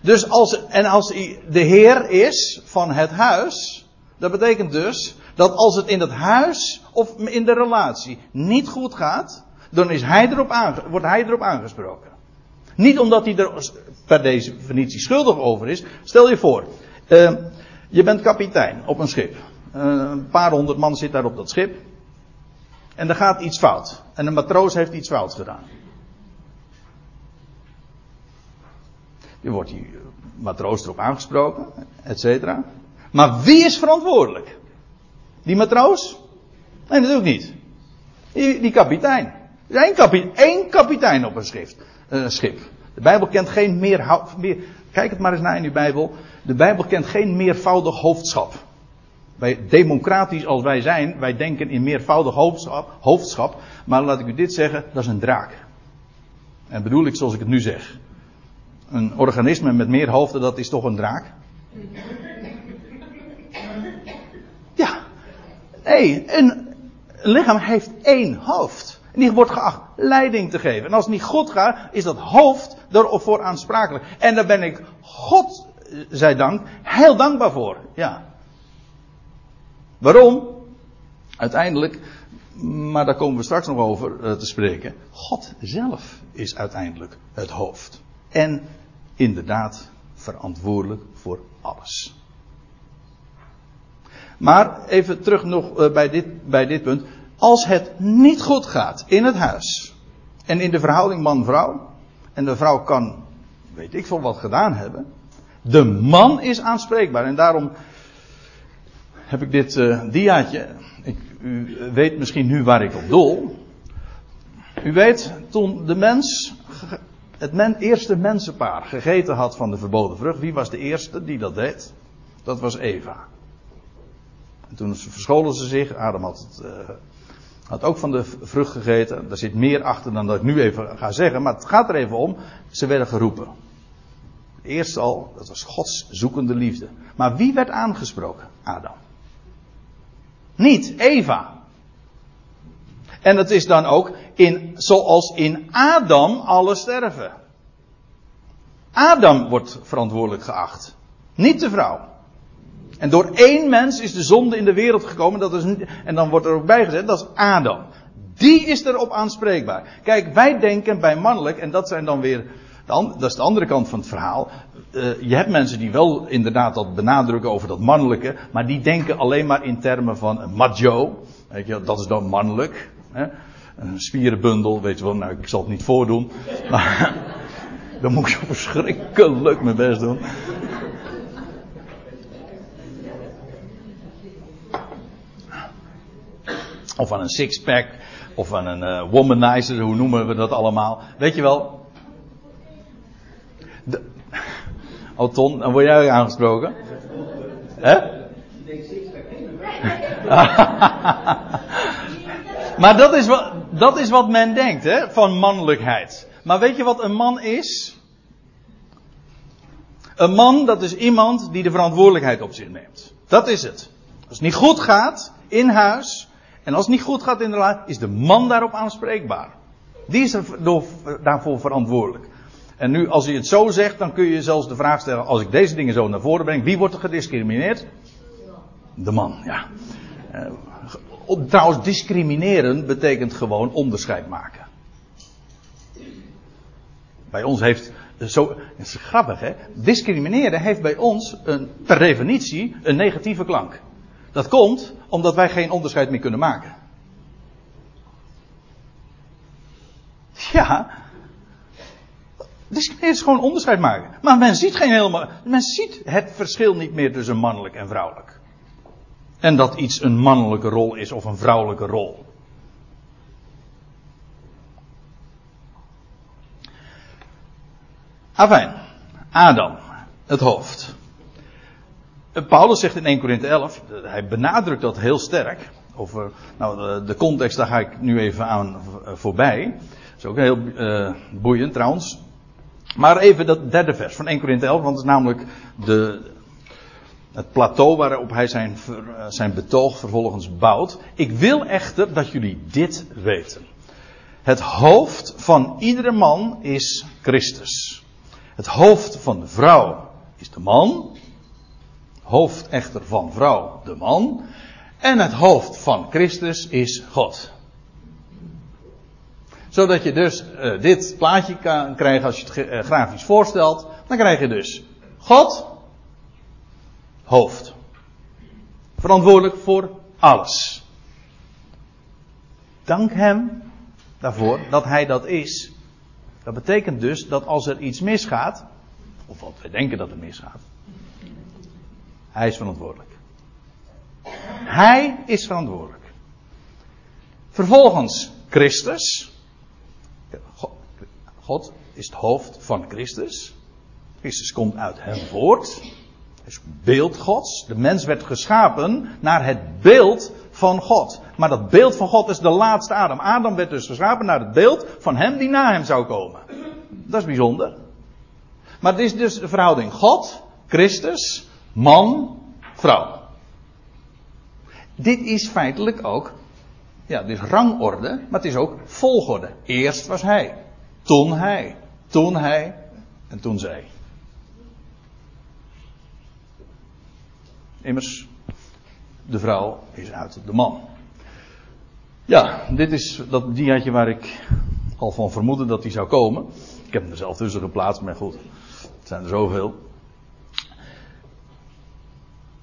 Dus als, en als hij de heer is van het huis, dat betekent dus dat als het in het huis of in de relatie niet goed gaat, dan is hij erop wordt hij erop aangesproken. Niet omdat hij er per definitie schuldig over is. Stel je voor, uh, je bent kapitein op een schip. Uh, een paar honderd man zit daar op dat schip. En er gaat iets fout. En een matroos heeft iets fouts gedaan. Je wordt die matroos erop aangesproken, et cetera. Maar wie is verantwoordelijk? Die matroos? Nee, natuurlijk niet. Die, die kapitein. Er is één, kapitein, op een schip, uh, schip. De Bijbel kent geen meer, meer. Kijk het maar eens naar in uw Bijbel. De Bijbel kent geen meervoudig hoofdschap. Wij, democratisch als wij zijn, wij denken in meervoudig hoofdschap, hoofdschap. Maar laat ik u dit zeggen, dat is een draak. En bedoel ik zoals ik het nu zeg. Een organisme met meer hoofden, dat is toch een draak? Ja. Nee, een lichaam heeft één hoofd. En die wordt geacht leiding te geven. En als het niet goed gaat, is dat hoofd ervoor aansprakelijk. En daar ben ik, God zij dank, heel dankbaar voor. Ja. Waarom? Uiteindelijk, maar daar komen we straks nog over uh, te spreken. God zelf is uiteindelijk het hoofd. En inderdaad verantwoordelijk voor alles. Maar even terug nog uh, bij, dit, bij dit punt. Als het niet goed gaat in het huis. En in de verhouding man-vrouw. En de vrouw kan, weet ik veel wat gedaan hebben. De man is aanspreekbaar. En daarom heb ik dit uh, diaatje. Ik, u weet misschien nu waar ik op doel. U weet, toen de mens, het eerste mensenpaar gegeten had van de verboden vrucht. Wie was de eerste die dat deed? Dat was Eva. En toen verscholen ze zich. Adam had het, uh, had ook van de vrucht gegeten. Daar zit meer achter dan dat ik nu even ga zeggen. Maar het gaat er even om. Ze werden geroepen. Eerst al, dat was Gods zoekende liefde. Maar wie werd aangesproken? Adam. Niet Eva. En het is dan ook in, zoals in Adam alle sterven. Adam wordt verantwoordelijk geacht. Niet de vrouw. En door één mens is de zonde in de wereld gekomen. Dat is, en dan wordt er ook bijgezet, dat is Adam. Die is erop aanspreekbaar. Kijk, wij denken bij mannelijk, en dat zijn dan weer, dat is de andere kant van het verhaal. Uh, je hebt mensen die wel inderdaad dat benadrukken over dat mannelijke, maar die denken alleen maar in termen van macho. Weet je, dat is dan mannelijk. Hè? Een spierenbundel, weet je wel, nou ik zal het niet voordoen. Maar dan moet je verschrikkelijk mijn best doen. Of aan een sixpack. Of aan een uh, womanizer, hoe noemen we dat allemaal. Weet je wel. De... Oh Ton, dan word jij aangesproken. Hè? maar dat is, wat, dat is wat men denkt, hè, van mannelijkheid. Maar weet je wat een man is? Een man, dat is iemand die de verantwoordelijkheid op zich neemt. Dat is het. Als het niet goed gaat, in huis, en als het niet goed gaat in de relatie, is de man daarop aanspreekbaar. Die is daarvoor verantwoordelijk. En nu, als hij het zo zegt, dan kun je zelfs de vraag stellen: als ik deze dingen zo naar voren breng, wie wordt er gediscrimineerd? De man, ja. Trouwens, discrimineren betekent gewoon onderscheid maken. Bij ons heeft zo, het is grappig hè. Discrimineren heeft bij ons een, per definitie een negatieve klank. Dat komt omdat wij geen onderscheid meer kunnen maken. Ja. Discrimineren is gewoon onderscheid maken. Maar men ziet geen helemaal, men ziet het verschil niet meer tussen mannelijk en vrouwelijk. En dat iets een mannelijke rol is of een vrouwelijke rol. Afijn, Adam, het hoofd. Paulus zegt in 1 Korinthe 11, hij benadrukt dat heel sterk. Over, nou, de, context, daar ga ik nu even aan voorbij. Dat is ook heel boeiend trouwens. Maar even dat derde vers van 1 Korinthe 11, want het is namelijk de, het plateau waarop hij zijn, zijn betoog vervolgens bouwt. Ik wil echter dat jullie dit weten. Het hoofd van iedere man is Christus. Het hoofd van de vrouw is de man. Hoofd echter van vrouw de man. En het hoofd van Christus is God. Zodat je dus uh, dit plaatje kan krijgen als je het uh, grafisch voorstelt. Dan krijg je dus God, hoofd. Verantwoordelijk voor alles. Dank hem daarvoor dat hij dat is. Dat betekent dus dat als er iets misgaat, of wat wij denken dat er misgaat, hij is verantwoordelijk. Hij is verantwoordelijk. Vervolgens Christus. God is het hoofd van Christus. Christus komt uit hem voort. Is beeld Gods. De mens werd geschapen naar het beeld van God. Maar dat beeld van God is de laatste Adam. Adam werd dus geschapen naar het beeld van hem die na hem zou komen. Dat is bijzonder. Maar het is dus de verhouding God, Christus, man, vrouw. Dit is feitelijk ook, ja, dit is rangorde, maar het is ook volgorde. Eerst was hij, toen hij, toen hij en toen zij. Immers, de vrouw is uit de man. Ja, dit is dat diaatje waar ik al van vermoedde dat hij zou komen. Ik heb hem er zelf tussen geplaatst, maar goed, het zijn er zoveel.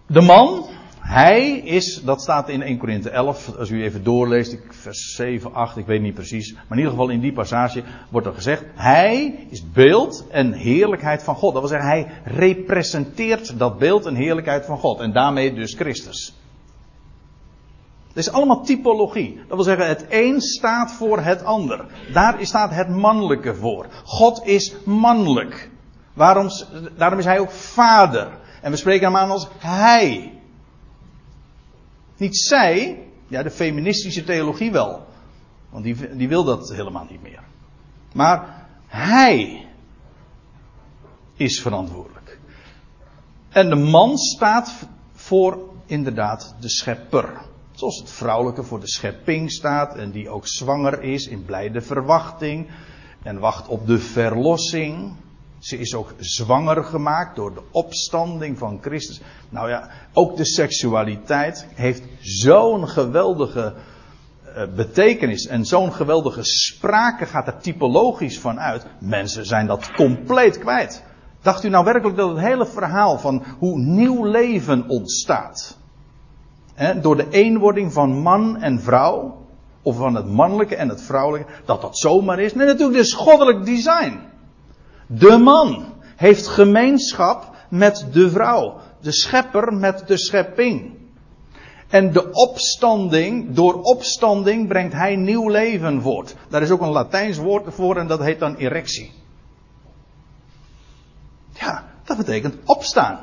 De man, hij is, dat staat in 1 Korinthe 11, als u even doorleest, vers 7, 8, ik weet niet precies. Maar in ieder geval in die passage wordt er gezegd, hij is beeld en heerlijkheid van God. Dat wil zeggen, hij representeert dat beeld en heerlijkheid van God. En daarmee dus Christus. Het is allemaal typologie. Dat wil zeggen, het een staat voor het ander. Daar staat het mannelijke voor. God is mannelijk. Waarom, daarom is hij ook vader. En we spreken hem aan als hij. Niet zij, ja, de feministische theologie wel. Want die, die wil dat helemaal niet meer. Maar hij is verantwoordelijk. En de man staat voor inderdaad de schepper. Zoals het vrouwelijke voor de schepping staat en die ook zwanger is in blijde verwachting en wacht op de verlossing. Ze is ook zwanger gemaakt door de opstanding van Christus. Nou ja, ook de seksualiteit heeft zo'n geweldige uh, betekenis en zo'n geweldige sprake gaat er typologisch van uit. Mensen zijn dat compleet kwijt. Dacht u nou werkelijk dat het hele verhaal van hoe nieuw leven ontstaat, door de eenwording van man en vrouw, of van het mannelijke en het vrouwelijke, dat dat zomaar is. Nee, natuurlijk, dit goddelijk design. De man heeft gemeenschap met de vrouw, de schepper met de schepping. En de opstanding, door opstanding brengt hij nieuw leven voort. Daar is ook een Latijns woord voor en dat heet dan erectie. Ja, dat betekent opstaan.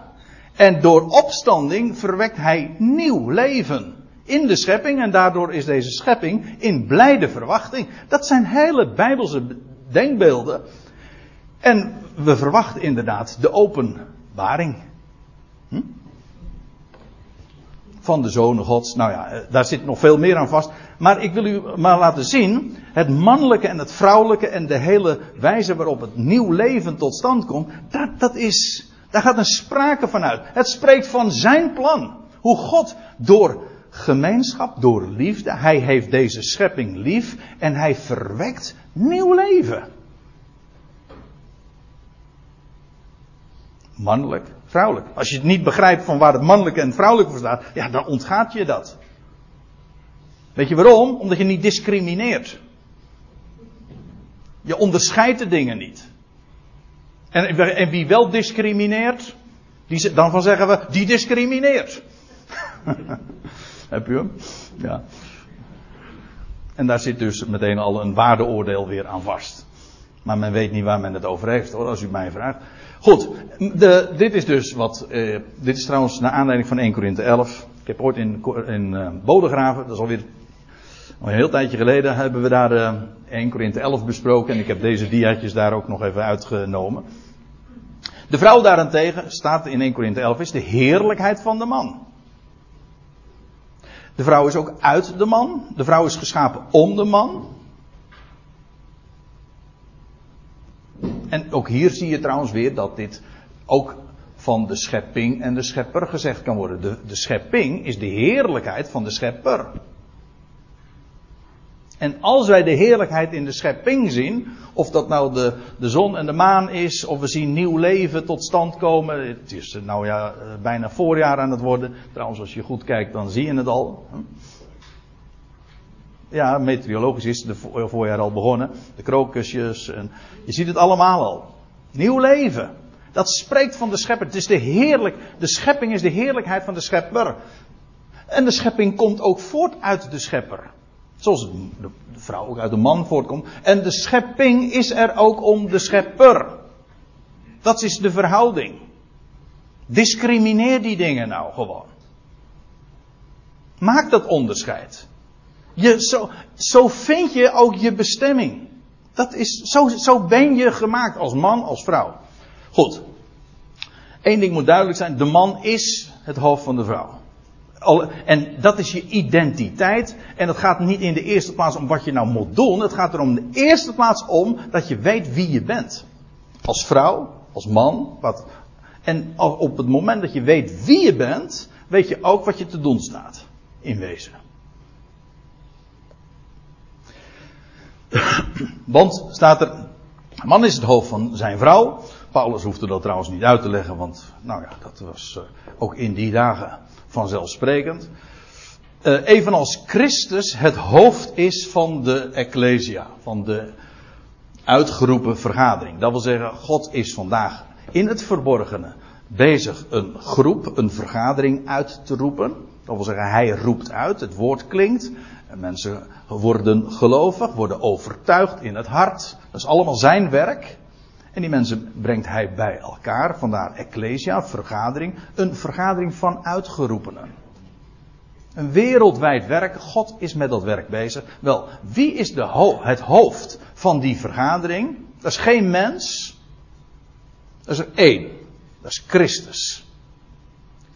En door opstanding verwekt hij nieuw leven in de schepping en daardoor is deze schepping in blijde verwachting. Dat zijn hele bijbelse denkbeelden. En we verwachten inderdaad de openbaring. Hm? Van de zonen gods. Nou ja, eh, daar zit nog veel meer aan vast. Maar ik wil u maar laten zien. Het mannelijke en het vrouwelijke en de hele wijze waarop het nieuw leven tot stand komt. Dat, dat is daar gaat een sprake van uit. Het spreekt van zijn plan. Hoe God door gemeenschap, door liefde. Hij heeft deze schepping lief en hij verwekt nieuw leven. Mannelijk, vrouwelijk. Als je het niet begrijpt van waar het mannelijke en het vrouwelijke voor staat, ja, dan ontgaat je dat. Weet je waarom? Omdat je niet discrimineert. Je onderscheidt de dingen niet. En, en wie wel discrimineert, die, dan van zeggen we, die discrimineert. Heb je hem? Ja. En daar zit dus meteen al een waardeoordeel weer aan vast. Maar men weet niet waar men het over heeft hoor, als u mij vraagt. Goed, de, dit is dus wat. Eh, dit is trouwens naar aanleiding van 1 Korinthe 11. Ik heb ooit in, in uh, Bodegraven, dat is alweer al een heel tijdje geleden, hebben we daar uh, 1 Korinthe 11 besproken. En ik heb deze diaatjes daar ook nog even uitgenomen. De vrouw daarentegen, staat in 1 Korinthe 11, is de heerlijkheid van de man. De vrouw is ook uit de man. De vrouw is geschapen om de man. En ook hier zie je trouwens weer dat dit ook van de schepping en de schepper gezegd kan worden. De, de schepping is de heerlijkheid van de schepper. En als wij de heerlijkheid in de schepping zien, of dat nou de, de zon en de maan is, of we zien nieuw leven tot stand komen. Het is nou ja, eh, bijna voorjaar aan het worden. Trouwens, als je goed kijkt, dan zie je het al. Ja, meteorologisch is het voorjaar al begonnen. De krokusjes, en je ziet het allemaal al. Nieuw leven. Dat spreekt van de schepper. Het is de heerlijk, de schepping is de heerlijkheid van de schepper. En de schepping komt ook voort uit de schepper. Zoals de vrouw ook uit de man voortkomt. En de schepping is er ook om de schepper. Dat is de verhouding. Discrimineer die dingen nou gewoon. Maak dat onderscheid. Je, zo, zo vind je ook je bestemming. Dat is, zo, zo ben je gemaakt als man, als vrouw. Goed. Eén ding moet duidelijk zijn. De man is het hoofd van de vrouw. En dat is je identiteit. En het gaat niet in de eerste plaats om wat je nou moet doen. Het gaat er om de eerste plaats om dat je weet wie je bent. Als vrouw, als man. Wat, en op het moment dat je weet wie je bent, weet je ook wat je te doen staat. In wezen. Want staat er, man is het hoofd van zijn vrouw. Paulus hoefde dat trouwens niet uit te leggen, want nou ja, dat was uh, ook in die dagen vanzelfsprekend. Uh, evenals Christus het hoofd is van de Ecclesia, van de uitgeroepen vergadering. Dat wil zeggen, God is vandaag in het verborgene bezig een groep, een vergadering uit te roepen. Dat wil zeggen, hij roept uit, het woord klinkt. En mensen worden gelovig, worden overtuigd in het hart. Dat is allemaal zijn werk. En die mensen brengt hij bij elkaar. Vandaar ecclesia, vergadering. Een vergadering van uitgeroepenen. Een wereldwijd werk. God is met dat werk bezig. Wel, wie is de het hoofd van die vergadering? Dat is geen mens. Dat is er één. Dat is Christus.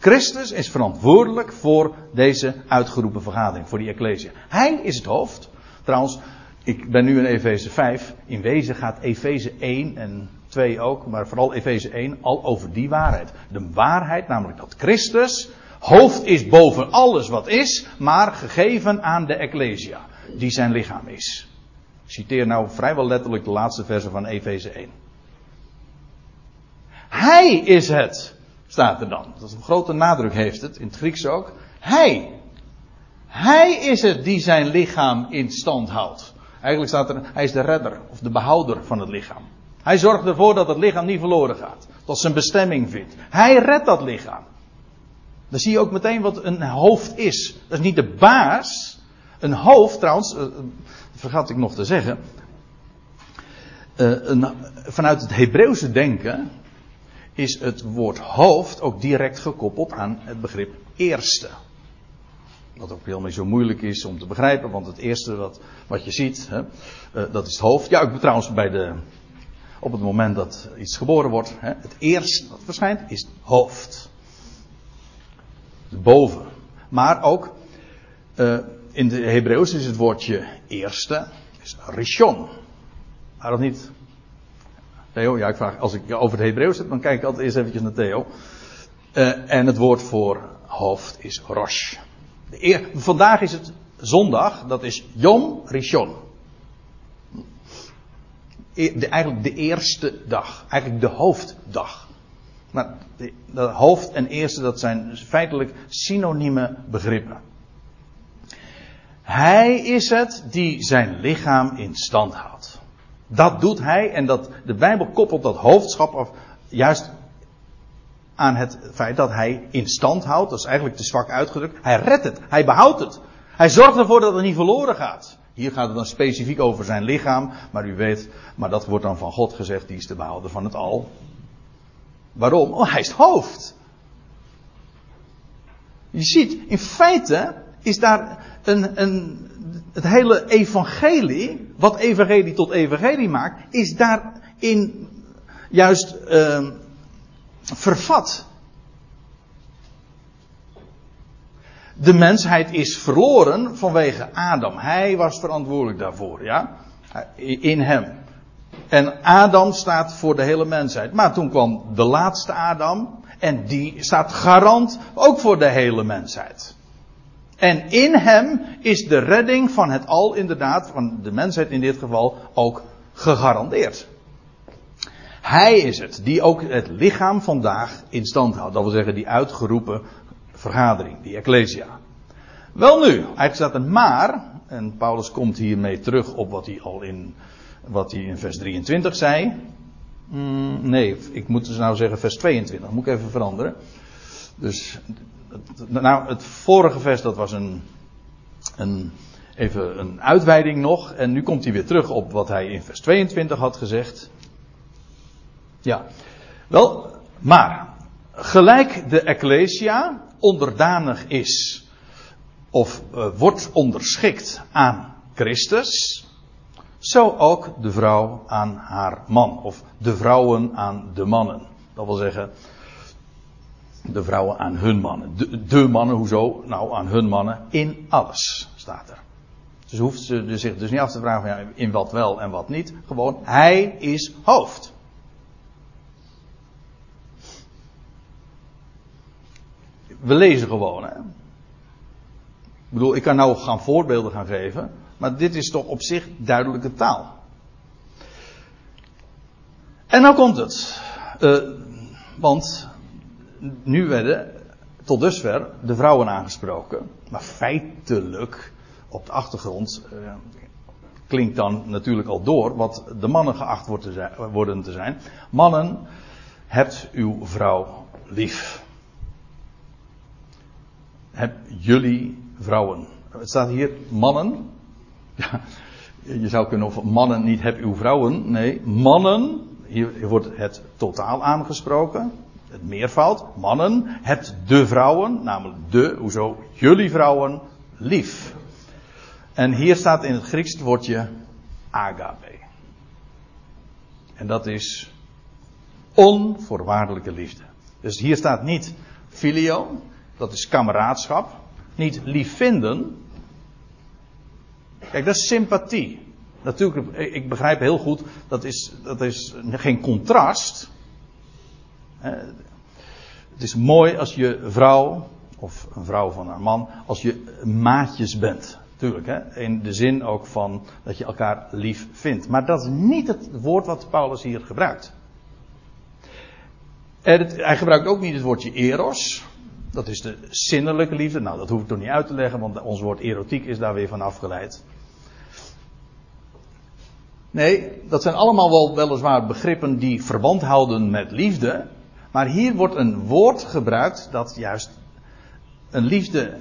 Christus is verantwoordelijk voor deze uitgeroepen vergadering, voor die Ecclesia. Hij is het hoofd. Trouwens, ik ben nu in Efeze 5. In wezen gaat Efeze 1 en 2 ook, maar vooral Efeze 1 al over die waarheid. De waarheid, namelijk dat Christus hoofd is boven alles wat is, maar gegeven aan de Ecclesia, die zijn lichaam is. Ik citeer nou vrijwel letterlijk de laatste verse van Efeze 1. Hij is het, staat er dan. Dat is een grote nadruk heeft het, in het Grieks ook. Hij. Hij is het die zijn lichaam in stand houdt. Eigenlijk staat er, hij is de redder of de behouder van het lichaam. Hij zorgt ervoor dat het lichaam niet verloren gaat. Dat zijn bestemming vindt. Hij redt dat lichaam. Dan zie je ook meteen wat een hoofd is. Dat is niet de baas. Een hoofd, trouwens, uh, vergat ik nog te zeggen. Een, vanuit het Hebreeuwse denken is het woord hoofd ook direct gekoppeld aan het begrip eerste. Wat ook helemaal niet zo moeilijk is om te begrijpen, want het eerste wat, wat je ziet, hè, uh, dat is het hoofd. Ja, ik moet trouwens bij de, op het moment dat iets geboren wordt, hè, het eerste wat verschijnt is het hoofd. Boven. Maar ook, uh, in de Hebreeuws is het woordje eerste, is rishon. Maar dat niet. Theo, ja, ik vraag, als ik over het Hebreeuws heb, dan kijk ik altijd eerst eventjes naar Theo. Uh, en het woord voor hoofd is rosh. Eer, vandaag is het zondag, dat is Yom Rishon. De, eigenlijk de eerste dag, eigenlijk de hoofddag. Maar de, de hoofd en eerste, dat zijn feitelijk synonieme begrippen. Hij is het die zijn lichaam in stand houdt. Dat doet hij en dat, de Bijbel koppelt dat hoofdschap af, juist aan het feit dat hij in stand houdt. Dat is eigenlijk te zwak uitgedrukt. Hij redt het, hij behoudt het. Hij zorgt ervoor dat het niet verloren gaat. Hier gaat het dan specifiek over zijn lichaam, maar u weet, maar dat wordt dan van God gezegd, die is de behouder van het al. Waarom? Oh, hij is het hoofd. Je ziet, in feite is daar een, een, het hele evangelie, wat evangelie tot evangelie maakt, is daarin juist uh, vervat. De mensheid is verloren vanwege Adam. Hij was verantwoordelijk daarvoor, ja? In hem. En Adam staat voor de hele mensheid. Maar toen kwam de laatste Adam. En die staat garant ook voor de hele mensheid. En in hem is de redding van het al inderdaad, van de mensheid in dit geval, ook gegarandeerd. Hij is het die ook het lichaam vandaag in stand houdt. Dat wil zeggen die uitgeroepen vergadering, die ecclesia. Wel nu, eigenlijk staat er maar, en Paulus komt hiermee terug op wat hij al in, wat hij in vers 23 zei. Mm, nee, ik moet dus nou zeggen vers 22, moet ik even veranderen. Dus nou, het vorige vers dat was een, een, even een uitweiding nog. En nu komt hij weer terug op wat hij in vers 22 had gezegd. Ja, wel, maar gelijk de Ecclesia onderdanig is of uh, wordt onderschikt aan Christus, zo ook de vrouw aan haar man, of de vrouwen aan de mannen. Dat wil zeggen, de vrouwen aan hun mannen. De, de, mannen, hoezo? Nou, aan hun mannen in alles, staat er. Dus hoeft ze dus zich dus niet af te vragen ja, in wat wel en wat niet. Gewoon, hij is hoofd. We lezen gewoon, hè. Ik bedoel, ik kan nou gaan voorbeelden gaan geven, maar dit is toch op zich duidelijke taal. En nou komt het. Uh, want nu werden tot dusver de vrouwen aangesproken. Maar feitelijk, op de achtergrond, uh, klinkt dan natuurlijk al door wat de mannen geacht worden te zijn. Mannen, hebt uw vrouw lief. Heb jullie vrouwen. Het staat hier mannen. Ja, je zou kunnen of mannen niet heb uw vrouwen. Nee, mannen. Hier wordt het totaal aangesproken het meervoud, mannen, hebt de vrouwen, namelijk de, hoezo, jullie vrouwen, lief. En hier staat in het Grieks het woordje agape. En dat is onvoorwaardelijke liefde. Dus hier staat niet filio, dat is kameraadschap, niet lief vinden. Kijk, dat is sympathie. Natuurlijk, ik begrijp heel goed, dat is, dat is geen contrast. Het is mooi als je vrouw, of een vrouw van haar man, als je maatjes bent. Tuurlijk, hè? in de zin ook van dat je elkaar lief vindt. Maar dat is niet het woord wat Paulus hier gebruikt. Hij gebruikt ook niet het woordje eros. Dat is de zinnelijke liefde. Nou, dat hoef ik toch niet uit te leggen, want ons woord erotiek is daar weer van afgeleid. Nee, dat zijn allemaal wel weliswaar begrippen die verband houden met liefde. Maar hier wordt een woord gebruikt dat juist een liefde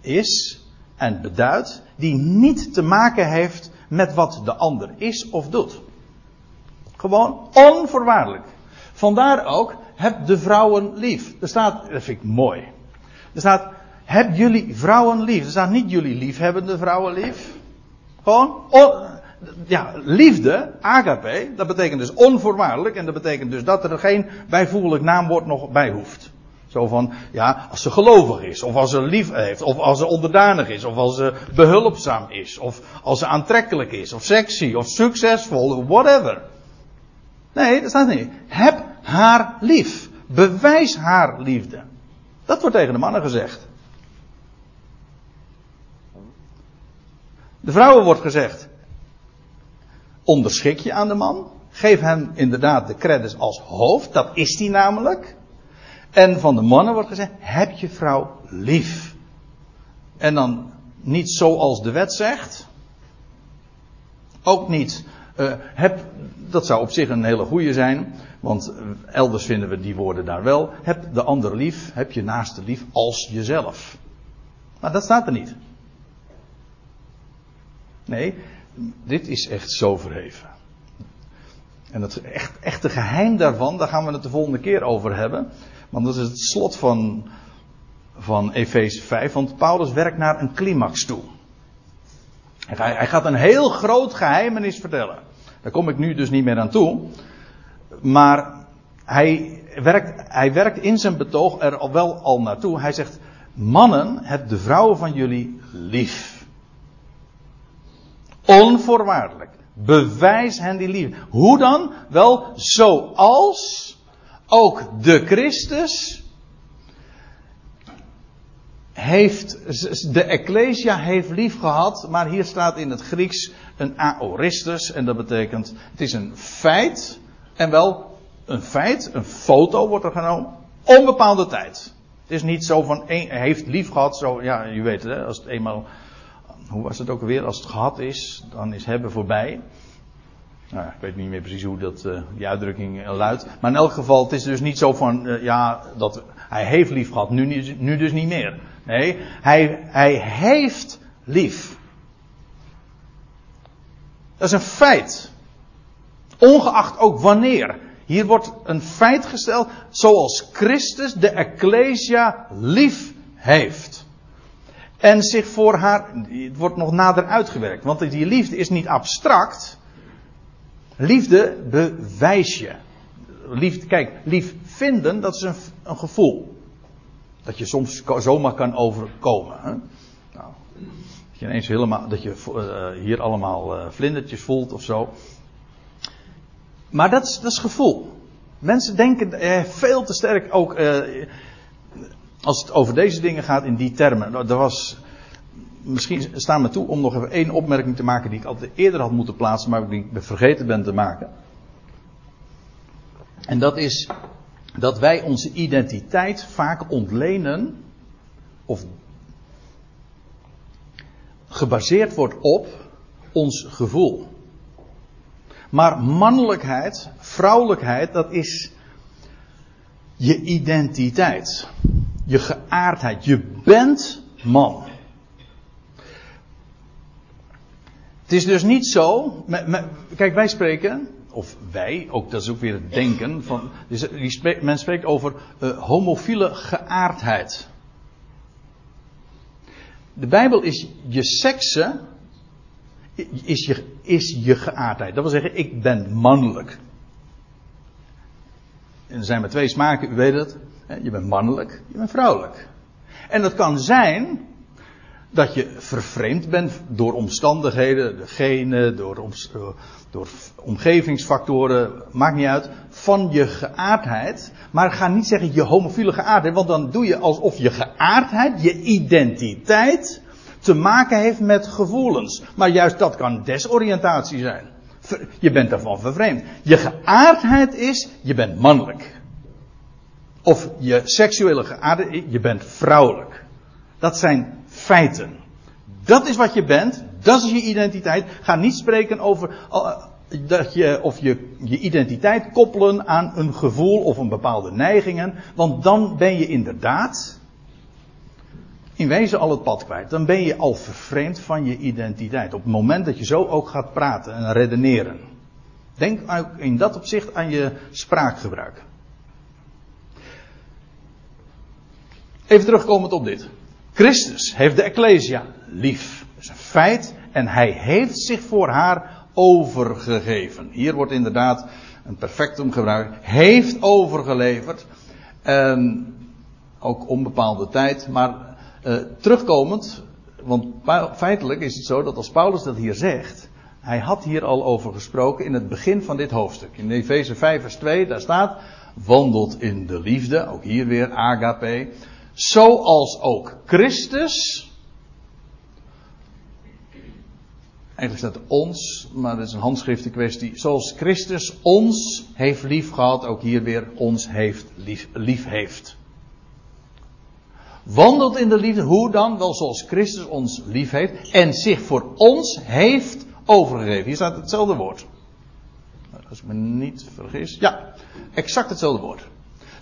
is en beduidt die niet te maken heeft met wat de ander is of doet. Gewoon onvoorwaardelijk. Vandaar ook, heb de vrouwen lief. Er staat, dat vind ik mooi. Er staat, heb jullie vrouwen lief. Er staat niet jullie liefhebbende vrouwen lief. Gewoon, on, ja, liefde, agape, dat betekent dus onvoorwaardelijk. En dat betekent dus dat er geen bijvoeglijk naamwoord nog bij hoeft. Zo van, ja, als ze gelovig is, of als ze lief heeft, of als ze onderdanig is, of als ze behulpzaam is, of als ze aantrekkelijk is, of sexy, of succesvol, whatever. Nee, dat staat niet. Heb haar lief. Bewijs haar liefde. Dat wordt tegen de mannen gezegd. De vrouwen wordt gezegd, onderschik je aan de man. Geef hem inderdaad de credits als hoofd, dat is hij namelijk. En van de mannen wordt gezegd, heb je vrouw lief. En dan niet zoals de wet zegt. Ook niet, uh, heb, dat zou op zich een hele goede zijn. Want elders vinden we die woorden daar wel. Heb de ander lief, heb je naaste lief als jezelf. Maar dat staat er niet. Nee, dit is echt zo verheven. En het echt, echte geheim daarvan, daar gaan we het de volgende keer over hebben. Want dat is het slot van, van Efeze 5. Want Paulus werkt naar een climax toe. Hij, gaat een heel groot geheimenis vertellen. Daar kom ik nu dus niet meer aan toe. Maar hij werkt, hij werkt in zijn betoog er wel al naartoe. Hij zegt: Mannen, heb de vrouwen van jullie lief. Onvoorwaardelijk. Bewijs hen die liefde. Hoe dan? Wel, zoals ook de Christus heeft, de Ecclesia heeft lief gehad, maar hier staat in het Grieks een aoristus en dat betekent, het is een feit, en wel een feit, een foto wordt er genomen, onbepaalde tijd. Het is niet zo van, heeft lief gehad, zo, ja, je weet het, hè, als het eenmaal, hoe was het ook alweer, als het gehad is, dan is hebben voorbij. Nou, ik weet niet meer precies hoe dat, uh, die uitdrukking luidt. Maar in elk geval, het is dus niet zo van, uh, ja, dat hij heeft lief gehad, nu, nu dus niet meer. Nee, hij, hij heeft lief. Dat is een feit. Ongeacht ook wanneer. Hier wordt een feit gesteld zoals Christus de Ecclesia lief heeft. En zich voor haar, het wordt nog nader uitgewerkt. Want die liefde is niet abstract. Liefde bewijs je. Liefde, kijk, lief vinden, dat is een, een gevoel. Dat je soms zomaar kan overkomen. Hè? Nou, dat je ineens helemaal, dat je uh, hier allemaal uh, vlindertjes voelt of zo. Maar dat is, dat gevoel. Mensen denken eh, veel te sterk ook, eh, als het over deze dingen gaat, in die termen. Nou, er was misschien staan me toe om nog even één opmerking te maken die ik altijd eerder had moeten plaatsen, maar die ik vergeten ben te maken. En dat is dat wij onze identiteit vaak ontlenen, of gebaseerd wordt op ons gevoel. Maar mannelijkheid, vrouwelijkheid, dat is je identiteit. Je geaardheid. Je bent man. Het is dus niet zo. kijk, wij spreken, of wij, ook dat is ook weer het denken van. Dus men spreekt over uh, homofiele geaardheid. De Bijbel is je sekse, is je, is je geaardheid. Dat wil zeggen, ik ben mannelijk. En er zijn maar twee smaken, u weet het. Je bent mannelijk, je bent vrouwelijk. En dat kan zijn dat je vervreemd bent door omstandigheden, de genen, door, door omgevingsfactoren, maakt niet uit, van je geaardheid. Maar ga niet zeggen je homofiele geaardheid, want dan doe je alsof je geaardheid, je identiteit, te maken heeft met gevoelens. Maar juist dat kan desoriëntatie zijn. Je bent daarvan vervreemd. Je geaardheid is, je bent mannelijk. Of je seksuele geaardheid, je bent vrouwelijk. Dat zijn feiten. Dat is wat je bent, dat is je identiteit. Ga niet spreken over uh, dat je, of je, je identiteit koppelen aan een gevoel of een bepaalde neigingen. Want dan ben je inderdaad in wezen al het pad kwijt. Dan ben je al vervreemd van je identiteit. Op het moment dat je zo ook gaat praten en redeneren. Denk ook in dat opzicht aan je spraakgebruik. Even terugkomend op dit. Christus heeft de Ecclesia lief. Dat is een feit. En hij heeft zich voor haar overgegeven. Hier wordt inderdaad een perfectum gebruikt. Heeft overgeleverd. En ook onbepaalde tijd. Maar uh, terugkomend. Want feitelijk is het zo dat als Paulus dat hier zegt. Hij had hier al over gesproken in het begin van dit hoofdstuk. In Efeze 5 vers 2 daar staat. Wandelt in de liefde. Ook hier weer agape Zoals ook Christus Eigenlijk staat ons, maar dat is een handschriften kwestie. Zoals Christus ons heeft lief gehad, ook hier weer ons heeft lief, lief heeft. Wandelt in de liefde, hoe dan? Wel zoals Christus ons lief heeft en zich voor ons heeft overgegeven. Hier staat hetzelfde woord. Als ik me niet vergis. Ja, exact hetzelfde woord.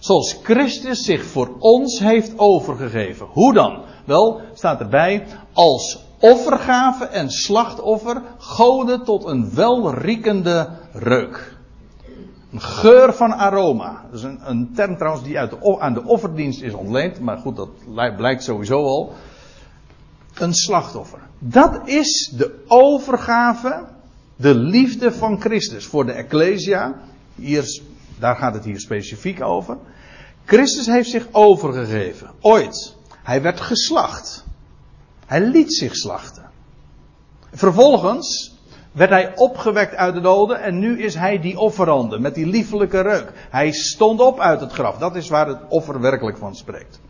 Zoals Christus zich voor ons heeft overgegeven. Hoe dan? Wel, staat erbij, als offergave en slachtoffer goden tot een welriekende reuk. Een geur van aroma. Dat is een, een term trouwens die uit de, aan de offerdienst is ontleend. Maar goed, dat blijkt sowieso al. Een slachtoffer. Dat is de overgave, de liefde van Christus voor de Ecclesia. Hier, daar gaat het hier specifiek over. Christus heeft zich overgegeven. Ooit. Hij werd geslacht. Hij liet zich slachten. Vervolgens werd hij opgewekt uit de doden en nu is hij die offerande met die liefelijke reuk. Hij stond op uit het graf. Dat is waar het offer werkelijk van spreekt.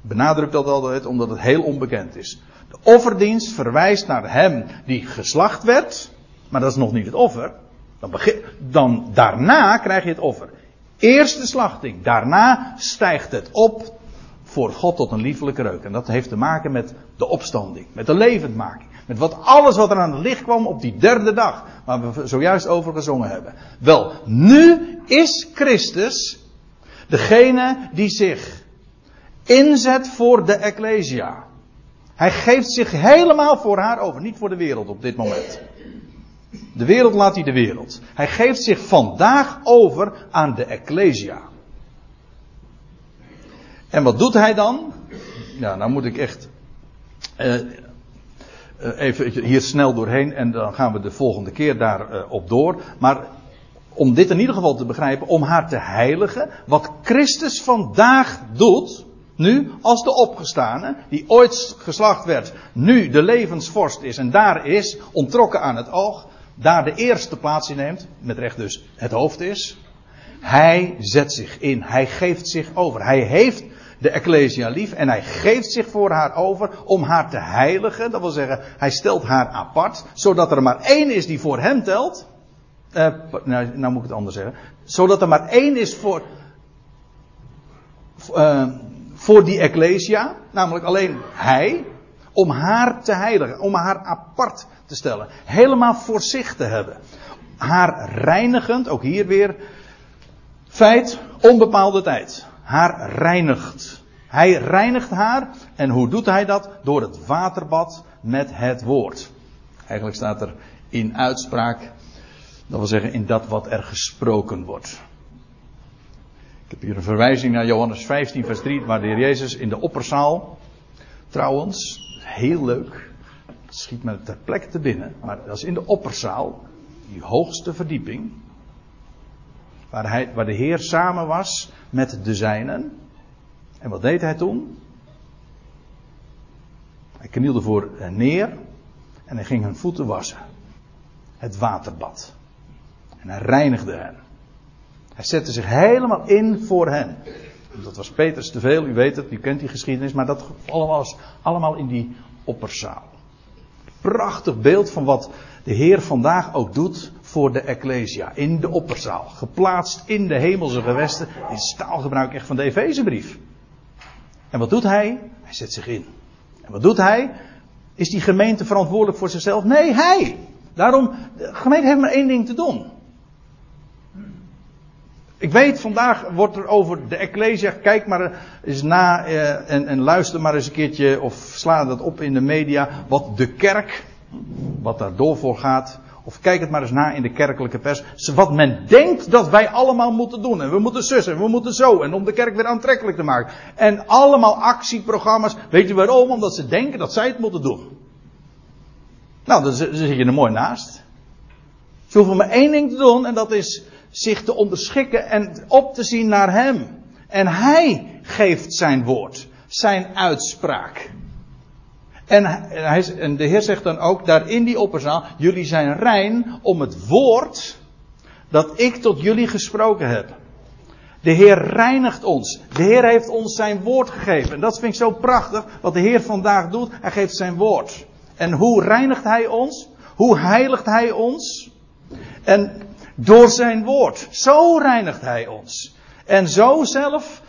Benadruk dat altijd omdat het heel onbekend is. De offerdienst verwijst naar hem die geslacht werd, maar dat is nog niet het offer. Dan, dan daarna krijg je het offer. Eerst de slachting, daarna stijgt het op voor God tot een liefelijke reuk. En dat heeft te maken met de opstanding, met de levendmaking. Met wat alles wat er aan het licht kwam op die derde dag, waar we zojuist over gezongen hebben. Wel, nu is Christus degene die zich inzet voor de Ecclesia. Hij geeft zich helemaal voor haar over, niet voor de wereld op dit moment. De wereld laat hij de wereld. Hij geeft zich vandaag over aan de Ecclesia. En wat doet hij dan? Ja, nou moet ik echt uh, even hier snel doorheen en dan gaan we de volgende keer daarop uh, door. Maar om dit in ieder geval te begrijpen, om haar te heiligen, wat Christus vandaag doet, nu als de opgestane, die ooit geslacht werd, nu de levensvorst is en daar is, ontrokken aan het oog, daar de eerste plaats in neemt, met recht dus het hoofd is. Hij zet zich in, hij geeft zich over. Hij heeft de Ecclesia lief en hij geeft zich voor haar over om haar te heiligen. Dat wil zeggen, hij stelt haar apart, zodat er maar één is die voor hem telt. Uh, nou, nou, moet ik het anders zeggen. Zodat er maar één is voor, uh, voor die Ecclesia, namelijk alleen hij, om haar te heiligen, om haar apart te stellen. Helemaal voor zich te hebben. Haar reinigend, ook hier weer, feit, onbepaalde tijd haar reinigt. Hij reinigt haar. En hoe doet hij dat? Door het waterbad met het woord. Eigenlijk staat er in uitspraak, dat wil zeggen in dat wat er gesproken wordt. Ik heb hier een verwijzing naar Johannes 15, vers 3, waar de heer Jezus in de opperzaal, trouwens, heel leuk, het schiet me ter plekke te binnen, maar dat is in de opperzaal, die hoogste verdieping, waar, hij, waar de Heer samen was met de zijnen. En wat deed hij toen? Hij knielde voor neer en hij ging hun voeten wassen. Het waterbad. En hij reinigde hen. Hij zette zich helemaal in voor hen. Dat was Peters te veel, u weet het, u kent die geschiedenis, maar dat allemaal was allemaal in die opperzaal. Prachtig beeld van wat de Heer vandaag ook doet voor de Ecclesia. In de opperzaal. Geplaatst in de hemelse gewesten. Dit is taalgebruik echt van de Efezebrief. En wat doet hij? Hij zet zich in. En wat doet hij? Is die gemeente verantwoordelijk voor zichzelf? Nee, hij. Daarom, de gemeente heeft maar één ding te doen. Ik weet, vandaag wordt er over de Ecclesia, kijk maar eens na eh, en, en luister maar eens een keertje of sla dat op in de media, wat de kerk, wat daar door voor gaat, of kijk het maar eens na in de kerkelijke pers. Wat men denkt dat wij allemaal moeten doen. En we moeten zussen, we moeten zo. En om de kerk weer aantrekkelijk te maken. En allemaal actieprogramma's. Weet je waarom? Omdat ze denken dat zij het moeten doen. Nou, dan zit je er mooi naast. Ze hoeven maar één ding te doen. En dat is zich te onderschikken en op te zien naar Hem. En Hij geeft zijn woord. Zijn uitspraak. En, hij, en de Heer zegt dan ook daar in die opperzaal: Jullie zijn rein om het woord dat ik tot jullie gesproken heb. De Heer reinigt ons. De Heer heeft ons zijn woord gegeven. En dat vind ik zo prachtig wat de Heer vandaag doet. Hij geeft zijn woord. En hoe reinigt hij ons? Hoe heiligt hij ons? En door zijn woord. Zo reinigt hij ons. En zo zelf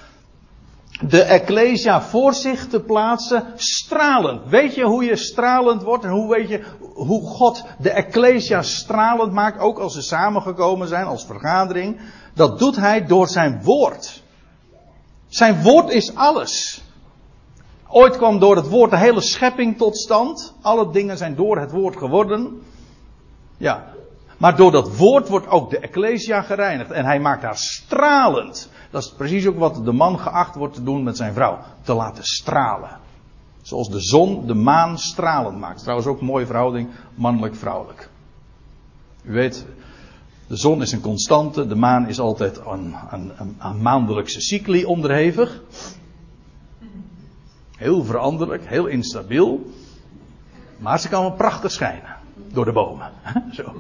de Ecclesia voor zich te plaatsen, stralend. Weet je hoe je stralend wordt en hoe weet je hoe God de Ecclesia stralend maakt, ook als ze samengekomen zijn als vergadering? Dat doet hij door zijn woord. Zijn woord is alles. Ooit kwam door het woord de hele schepping tot stand. Alle dingen zijn door het woord geworden. Ja. Maar door dat woord wordt ook de Ecclesia gereinigd. En hij maakt haar stralend. Dat is precies ook wat de man geacht wordt te doen met zijn vrouw. Te laten stralen. Zoals de zon de maan stralend maakt. Trouwens ook een mooie verhouding, mannelijk-vrouwelijk. U weet, de zon is een constante, de maan is altijd aan, aan, aan maandelijkse cycli onderhevig. Heel veranderlijk, heel instabiel. Maar ze kan wel prachtig schijnen. Door de bomen. Zo.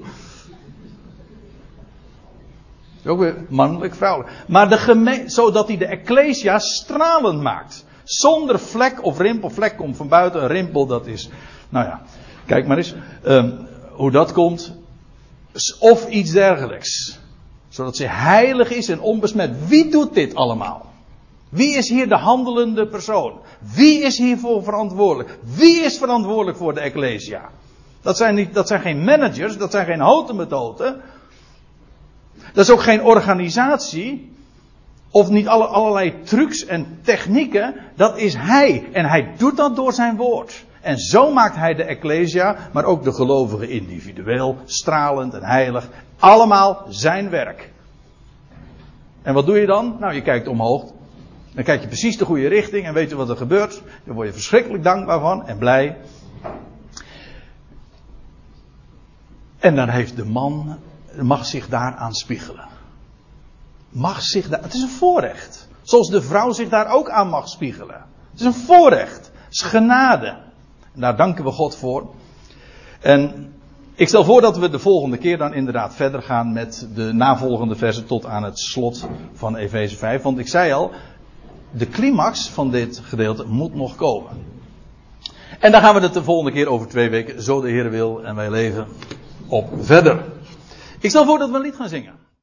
Ook weer mannelijk, vrouwelijk. Maar de zodat hij de Ecclesia stralend maakt. Zonder vlek of rimpel. Vlek komt van buiten. Een rimpel dat is. Nou ja, kijk maar eens. Um, hoe dat komt. Of iets dergelijks. Zodat ze heilig is en onbesmet. Wie doet dit allemaal? Wie is hier de handelende persoon? Wie is hiervoor verantwoordelijk? Wie is verantwoordelijk voor de Ecclesia? Dat zijn, niet, dat zijn geen managers, dat zijn geen houten methoden. Dat is ook geen organisatie. Of niet alle, allerlei trucs en technieken. Dat is hij. En hij doet dat door zijn woord. En zo maakt hij de Ecclesia, maar ook de gelovigen individueel, stralend en heilig. Allemaal zijn werk. En wat doe je dan? Nou, je kijkt omhoog. Dan kijk je precies de goede richting en weet je wat er gebeurt. Dan word je verschrikkelijk dankbaar van en blij. En dan heeft de man, mag zich daaraan spiegelen. Mag zich daar, het is een voorrecht. Zoals de vrouw zich daar ook aan mag spiegelen. Het is een voorrecht. Het is genade. En daar danken we God voor. En ik stel voor dat we de volgende keer dan inderdaad verder gaan met de navolgende versen tot aan het slot van Efeze 5. Want ik zei al, de climax van dit gedeelte moet nog komen. En daar gaan we het de volgende keer over twee weken, zo de Heer wil en wij leven op verder. Ik stel voor dat we een lied gaan zingen.